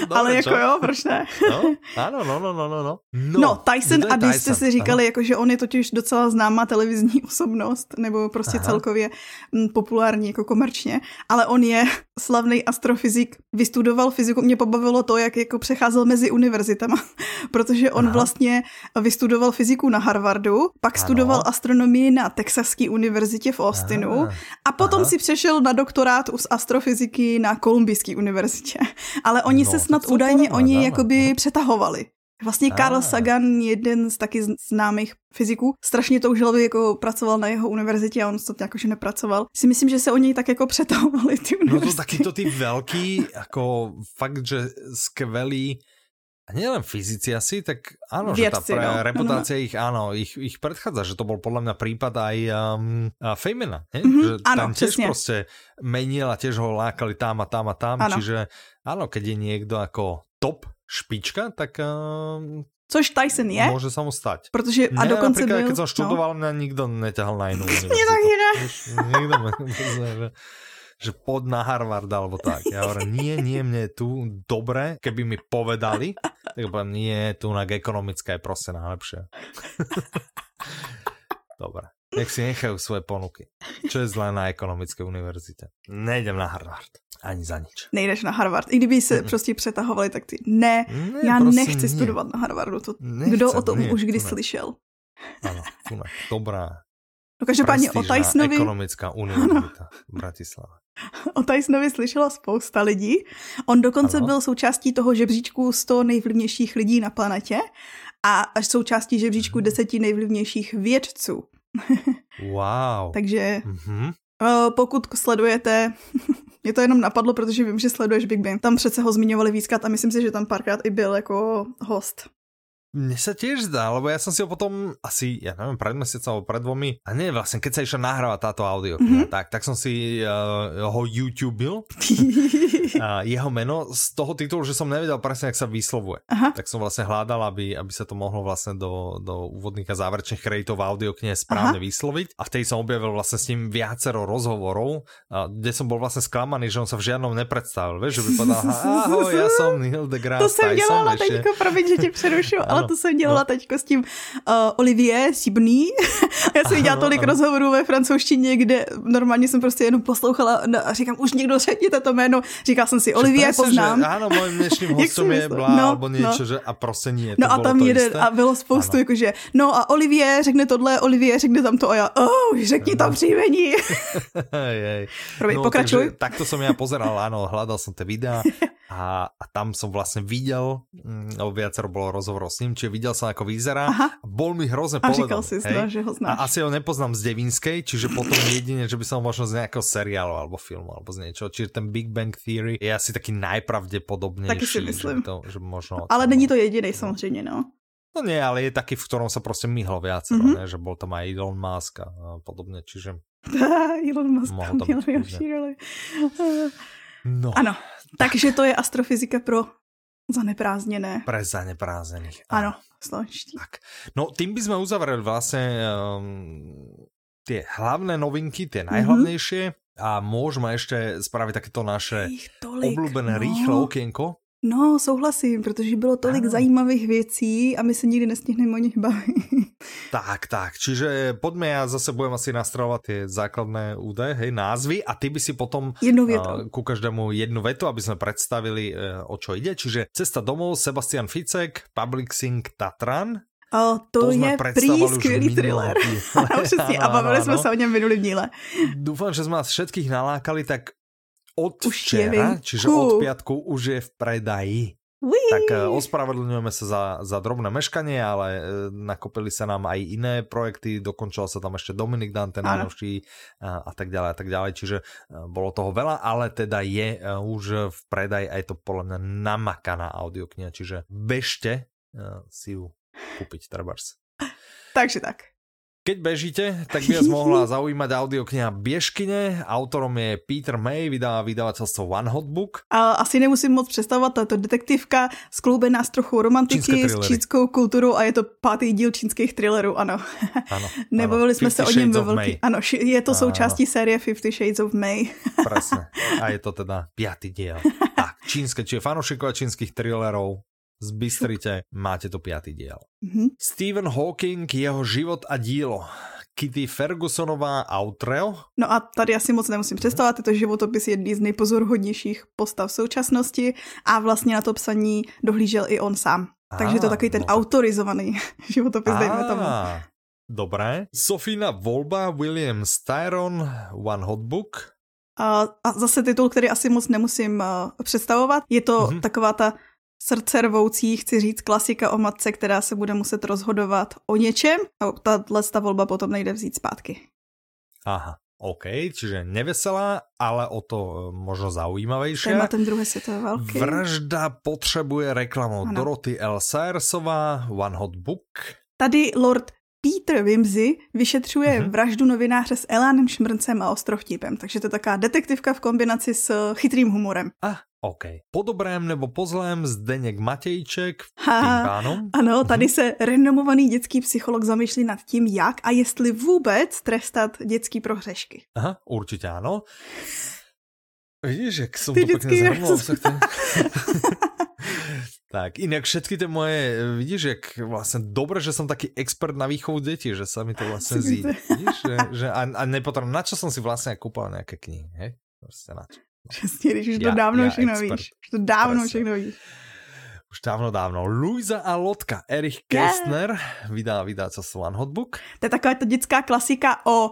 Dobre, [laughs] ale jako čo? jo, proč ne? [laughs]
no, ano, no, no, no, no, no.
No, no Tyson, a když jste si říkali, jako, že on je totiž docela známá televizní osobnost, nebo prostě Aha. celkově m, mm, populární jako komerčně, ale on je slavný astrofyzik, vystudoval fyziku, mě pobavilo to, jak jako přecházel mezi univerzitama, [laughs] protože on Aha. vlastně vystudoval fyziku na Harvardu, pak ano. studoval astronomii na Texaské univerzitě v Austinu Aha. a potom Aha. si přešel na doktorát z astrofyziky na Kolumbijské univerzitě. Ale oni no, se snad údajně oni jakoby no. přetahovali. Vlastně Carl Sagan, jeden z taky známých fyziků, strašně toužil, aby jako pracoval na jeho univerzitě a on to jakože nepracoval. Si myslím, že se o něj tak jako přetahovali ty univerzity.
No to taky to ty velký, jako fakt, že skvelý a nielen fyzici asi, tak áno, Viedci, že tá pre, no. reputácia no. [laughs] ich, áno, ich, ich predchádza, že to bol podľa mňa prípad aj um, Fejmena, Mm -hmm, že áno, tam tiež presne. proste menil a tiež ho lákali tam a tam a tam, áno. čiže áno, keď je niekto ako top špička, tak um,
Což Tyson je.
Může se mu stať.
Protože a dokonce byl...
Keď jsem študoval, no. mě nikdo neťahal na jinou.
Mě taky ne.
Nikdo mě, že pod na Harvard alebo tak. Ja hovorím, nie, nie, mne je tu dobre, keby mi povedali, tak poviem, nie, tu na ekonomická je proste najlepšie. [laughs] dobre. Nech si nechajú svoje ponuky. Čo je zlé na ekonomické univerzite? Nejdem na Harvard. Ani za nič.
Nejdeš na Harvard. I kdyby se mm. prostě přetahovali, tak ty ne, ne já nechci nie. studovat na Harvardu. To, Nechcem, kdo o tom nie, už kdy slyšel?
Ano, dobrá.
No každopádně o Tysonovi...
ekonomická univerzita Bratislava.
O Tysonovi slyšela spousta lidí. On dokonce ano. byl součástí toho žebříčku 100 nejvlivnějších lidí na planetě a až součástí žebříčku 10 mhm. nejvlivnějších vědců. [laughs]
wow.
Takže mm-hmm. pokud sledujete, [laughs] mě to jenom napadlo, protože vím, že sleduješ Big Bang. Tam přece ho zmiňovali víckrát a myslím si, že tam párkrát i byl jako host.
Mne sa tiež zdá, lebo ja som si ho potom asi, ja neviem, pred mesiacom alebo pred dvomi, a nie vlastne, keď sa išla nahrávať táto audio, mm-hmm. tak, tak som si uh, ho YouTubil, uh, [laughs] jeho meno, z toho titulu, že som nevedel presne, jak sa vyslovuje. Aha. Tak som vlastne hľadal, aby, aby sa to mohlo vlastne do, do úvodných a záverečných kreditov audio knihe správne Aha. vysloviť. A vtedy som objavil vlastne s ním viacero rozhovorov, uh, kde som bol vlastne sklamaný, že on sa v žiadnom nepredstavil, vieš, že by povedal, ahoj, ja som [laughs] Neil deGrasse
To jsem dělala teďko, promiň, že tě přerušu, ale to jsem dělala no. teďko s tím uh, Olivier Sibný. [laughs] Já jsem dělala tolik ano. rozhovorů ve francouzštině, kde normálně jsem prostě jenom poslouchala a říkám, už někdo řekněte to jméno. Říkala jsem si, Olivier poznám.
Že, áno, môjim [laughs] dnešným hostom je blá, no, alebo niečo, no. že a prostě nie.
No a tam jeden, a bylo spoustu, jakože, no a Olivier řekne tohle, Olivier řekne tam to a já, oh, řekni tam příjmení. [laughs] Promiň, no, pokračuj. Takže,
takto som ja pozeral, áno, hľadal som tie videá a, a tam som vlastne videl, mm, lebo viacero bolo rozhovor s ním, čiže videl som, ako vyzerá. Aha. Bol mi hrozne
povedomý. A říkal si, že ho znáš.
A asi ho nepoznám z Devinskej, čiže potom jedine, že by som možno z nejakého seriálu alebo filmu alebo z niečoho. Čiže ten Big Bang Theory je asi taký najpravdepodobnejší. Taky si myslím. Že to, že možno
ale není to jediný samozřejmě, no.
No nie, ale je taký, v ktorom sa prostě myhlo viacero, mm -hmm. ne? že bol tam aj Elon Musk a podobne, čiže... [laughs]
Elon Musk tam měl. No. Ano, takže to je astrofyzika pro zaneprázdněné.
Pre zaneprázdnených.
Ano, slovenští.
Tak. No, tým by sme uzavreli vlastne um, tie hlavné novinky, tie najhlavnejšie mm -hmm. a môžeme ešte spraviť takéto naše obľúbené no. rýchle okienko.
No, souhlasím, protože bylo tolik ano. zajímavých věcí a my se nikdy nestihneme o nich bavit.
Tak, tak, čiže poďme, ja zase budem asi nastavovať tie základné údaje, hej, názvy a ty by si potom
jednu uh,
ku každému jednu vetu, aby sme predstavili, uh, o čo ide. Čiže Cesta domov, Sebastian Ficek, Public Sync Tatran,
O, to, to je prý skvělý thriller. [laughs] a bavili jsme se o něm minulý díle.
Dúfam, že sme vás všetkých nalákali, tak od už včera, čiže od piatku už je v predaji. Wee. Tak eh, ospravedlňujeme sa za, za drobné meškanie, ale eh, nakopili sa nám aj iné projekty, dokončil sa tam ešte Dominik Dante najnovší a, a tak ďalej a tak ďalej, čiže eh, bolo toho veľa, ale teda je už v predaj aj to podľa mňa namakaná audiokniha, čiže bežte si ju kúpiť, trebárs. [laughs]
Takže tak.
Keď bežíte, tak by vás mohla [laughs] zaujímať audiokniha Běžkyně. Autorom je Peter May, vydává vydavateľstvo One Hot Book.
A asi nemusím moc představovat, tato detektivka skloubená s trochou romantiky, s čínskou kulturou a je to pátý díl čínských thrillerů, ano. ano [laughs] Nebavili jsme se o něm ve velký... Ano, je to součástí ano. série Fifty Shades of May. [laughs]
Presne. A je to teda pátý díl. Tak, čínske, čiže fanúšikovia čínskych thrillerov, zbystrite, máte to pátý diel. Mm-hmm. Stephen Hawking, jeho život a dílo. Kitty Fergusonová Outreo.
No a tady asi moc nemusím představovat, je to životopis jedný z nejpozorhodnějších postav v současnosti a vlastně na to psaní dohlížel i on sám. A, Takže to takový ten no autorizovaný [laughs] životopis, dejme tomu.
Dobré. Sofína Volba, William Styron, One Hot Book.
A, a zase titul, který asi moc nemusím uh, představovat. Je to mm-hmm. taková ta srdce rvoucí, chci říct, klasika o matce, která se bude muset rozhodovat o něčem a tahle ta volba potom nejde vzít zpátky.
Aha. OK, čiže neveselá, ale o to možno zaujímavejšie. Téma
ten druhé světové války.
Vražda potřebuje reklamu ano. Doroty L. Sayersová, One Hot Book.
Tady Lord Peter Wimsey vyšetřuje uh-huh. vraždu novináře s Elánem Šmrncem a ostrovtipem, takže to je taková detektivka v kombinaci s chytrým humorem.
Ah, OK. Po dobrém nebo po zlém Zdeněk Matějček ha, tým pánom.
Ano, tady se renomovaný dětský psycholog zamýšlí nad tím, jak a jestli vůbec trestat dětský prohřešky.
Aha, určitě ano. Vidíš, jak jsem Ty to pěkně zhrnul. [laughs] [laughs] Tak, inak všetky tie moje, vidíš, jak vlastne dobre, že som taký expert na výchovu detí, že sa mi to vlastne zí. [laughs] Vidíš, že, že a, a nepotrebujem, na čo som si vlastne kúpal nejaké knihy, hej? Proste na čo.
Přesně, když už to já, dávno já všechno expert. víš. Už to dávno Presne. všechno víš.
Už dávno, dávno. Luisa a Lotka, Erich Kästner, yeah. vydá, vydá co One Hotbook.
To je taková ta dětská klasika o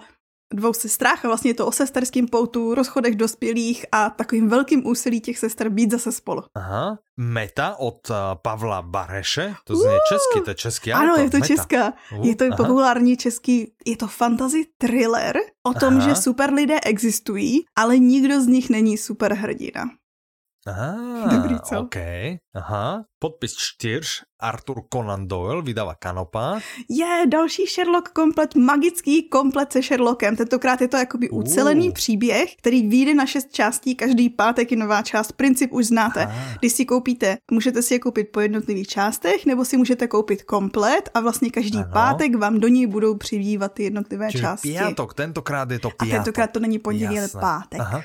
dvou sestrách a vlastně je to o sesterském poutu, rozchodech dospělých a takovým velkým úsilí těch sester být zase spolu.
Aha. Meta od uh, Pavla Bareše, to zní uh, česky, to je český
autor. Ano, je to Meta. česká. Uh, je to aha. populární český, je to fantasy thriller o tom, aha. že super lidé existují, ale nikdo z nich není super hrdina.
Ah, Dobrý, co? OK. Aha. Podpis čtyř. Arthur Conan Doyle vydává Kanopa.
Je, další Sherlock komplet, magický komplet se Sherlockem. Tentokrát je to jakoby uh. ucelený příběh, který vyjde na šest částí, každý pátek je nová část. Princip už znáte. Aha. Když si koupíte, můžete si je koupit po jednotlivých částech, nebo si můžete koupit komplet a vlastně každý ano. pátek vám do něj budou přibývat ty jednotlivé Čiže části.
Piatok, tentokrát je to piatok.
A tentokrát to není pondělí, ale pátek. Aha.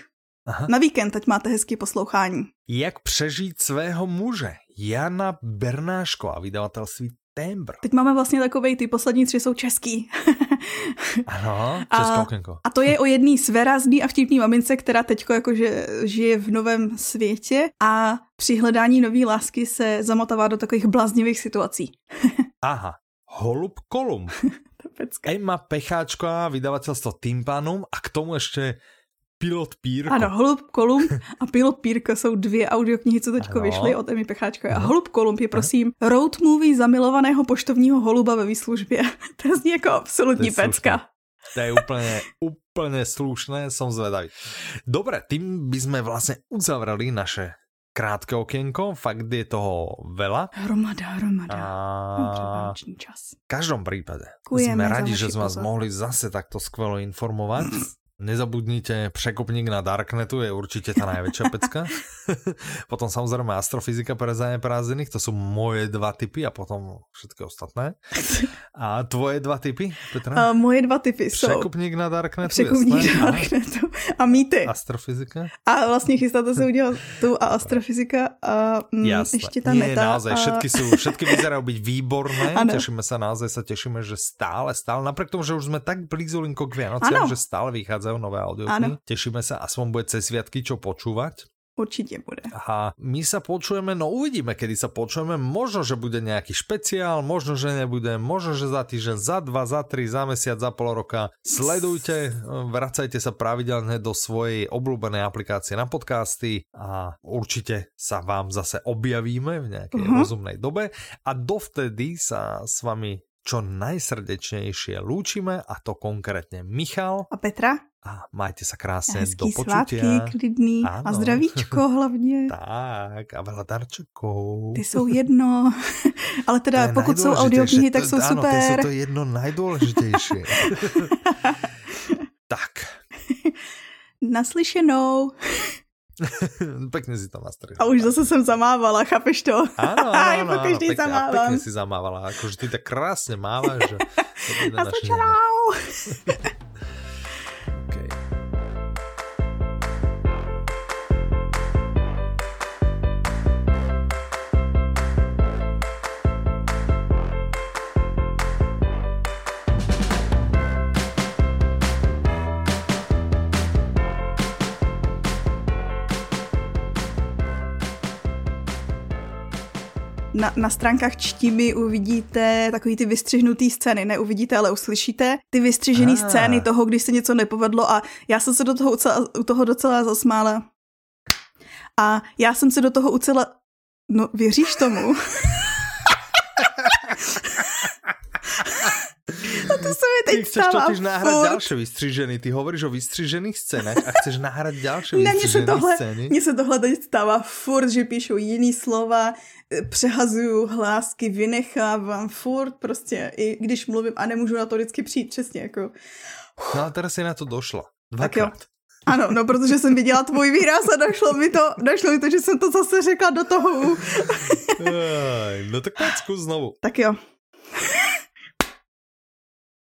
Aha. Na víkend, teď máte hezký poslouchání.
Jak přežít svého muže? Jana Bernáško a vydavatelství Tembr.
Teď máme vlastně takovej, ty poslední tři jsou český. [laughs]
ano, okénko.
A to je o jedný sverazný a vtipný mamince, která teďko jakože žije v novém světě a při hledání nové lásky se zamotává do takových bláznivých situací. [laughs]
Aha, Holub Kolumb. Emma Pecháčková, vydavatelstvo Timpanum a k tomu ještě Pilot Pírko.
Ano, Holub Kolumb a Pilot Pírko jsou dvě audioknihy, co teďko vyšly od Emy Pecháčkové. A Holub Kolumb je prosím road movie zamilovaného poštovního holuba ve výslužbě. [laughs] to zní jako absolutní to pecka.
To je úplně, úplně slušné, som zvedavý. Dobre, tým by sme vlastne uzavreli naše krátké okienko, fakt je toho veľa.
Hromada, hromada. A... čas.
V každom prípade Kujeme sme radi, že sme vás mohli zase takto skvelo informovať. [laughs] Nezabudnite, překupník na Darknetu je určitě ta největší pecka. [laughs] potom samozřejmě astrofyzika pre zaneprázdnených, to jsou moje dva typy a potom všetky ostatné. [laughs] A tvoje dva typy, Petra?
A moje dva typy jsou...
Překupník na Darknetu,
Překupník jasné. na Darknetu a mýty.
Astrofyzika.
A vlastně chystáte se udělat tu a astrofyzika a mm, jasné. ještě ta Nie, meta.
naozaj, a... všetky, sú, všetky vyzerajú byť výborné. [laughs] Ano. Tešíme sa, naozaj sa tešíme, že stále, stále, napriek tomu, že už sme tak blízulinko k Vianociam, že stále vychádza vychádzajú nové audioknihy. Tešíme sa, aspoň bude cez sviatky čo počúvať.
Určite bude.
A my sa počujeme, no uvidíme, kedy sa počujeme. Možno, že bude nejaký špeciál, možno, že nebude, možno, že za týždeň, za dva, za tri, za mesiac, za pol roka. Sledujte, vracajte sa pravidelne do svojej obľúbenej aplikácie na podcasty a určite sa vám zase objavíme v nejakej uh-huh. rozumnej dobe. A dovtedy sa s vami čo najsrdečnejšie lúčime a to konkrétne Michal
a Petra
a majte sa krásne
Hezký
do počutia.
svátky, klidný ano. a zdravíčko [laughs] hlavně.
tak a veľa darčekov.
Ty jsou jedno, [laughs] ale teda pokud jsou audioknihy, tak jsou
ano,
super.
Ano, to je jedno najdůležitější. [laughs] tak.
Naslyšenou.
pekne si to nastrihla.
A už zase jsem zamávala, chápeš to?
Áno, áno, áno,
pekne,
zamávam. pekne si zamávala, akože ty tak krásne mávaš. Že
to a čau. Na, na stránkách čtimi uvidíte takový ty vystřihnutý scény, neuvidíte, ale uslyšíte ty vystřižené ah. scény toho, když se něco nepovedlo a já jsem se do toho, u toho docela zasmála. A já jsem se do toho ucela... No, věříš tomu? [laughs] [laughs] A to se mi teď
Ty chceš totiž nahrať furt. ďalšie vystřížený. Ty hovoríš o vystřížených scénách a chceš nahrať ďalšie vystřížené tohle, scény.
Mně se tohle teď stává furt, že píšu jiný slova, eh, přehazuju hlásky, vynechávám furt prostě, i když mluvím a nemůžu na to vždycky přijít přesně jako.
No a teraz si na to došla. Dvakrát.
Ano, no protože jsem viděla tvůj výraz a došlo mi to, došlo mi to, že jsem to zase řekla do toho.
no tak pojď znovu.
Tak jo.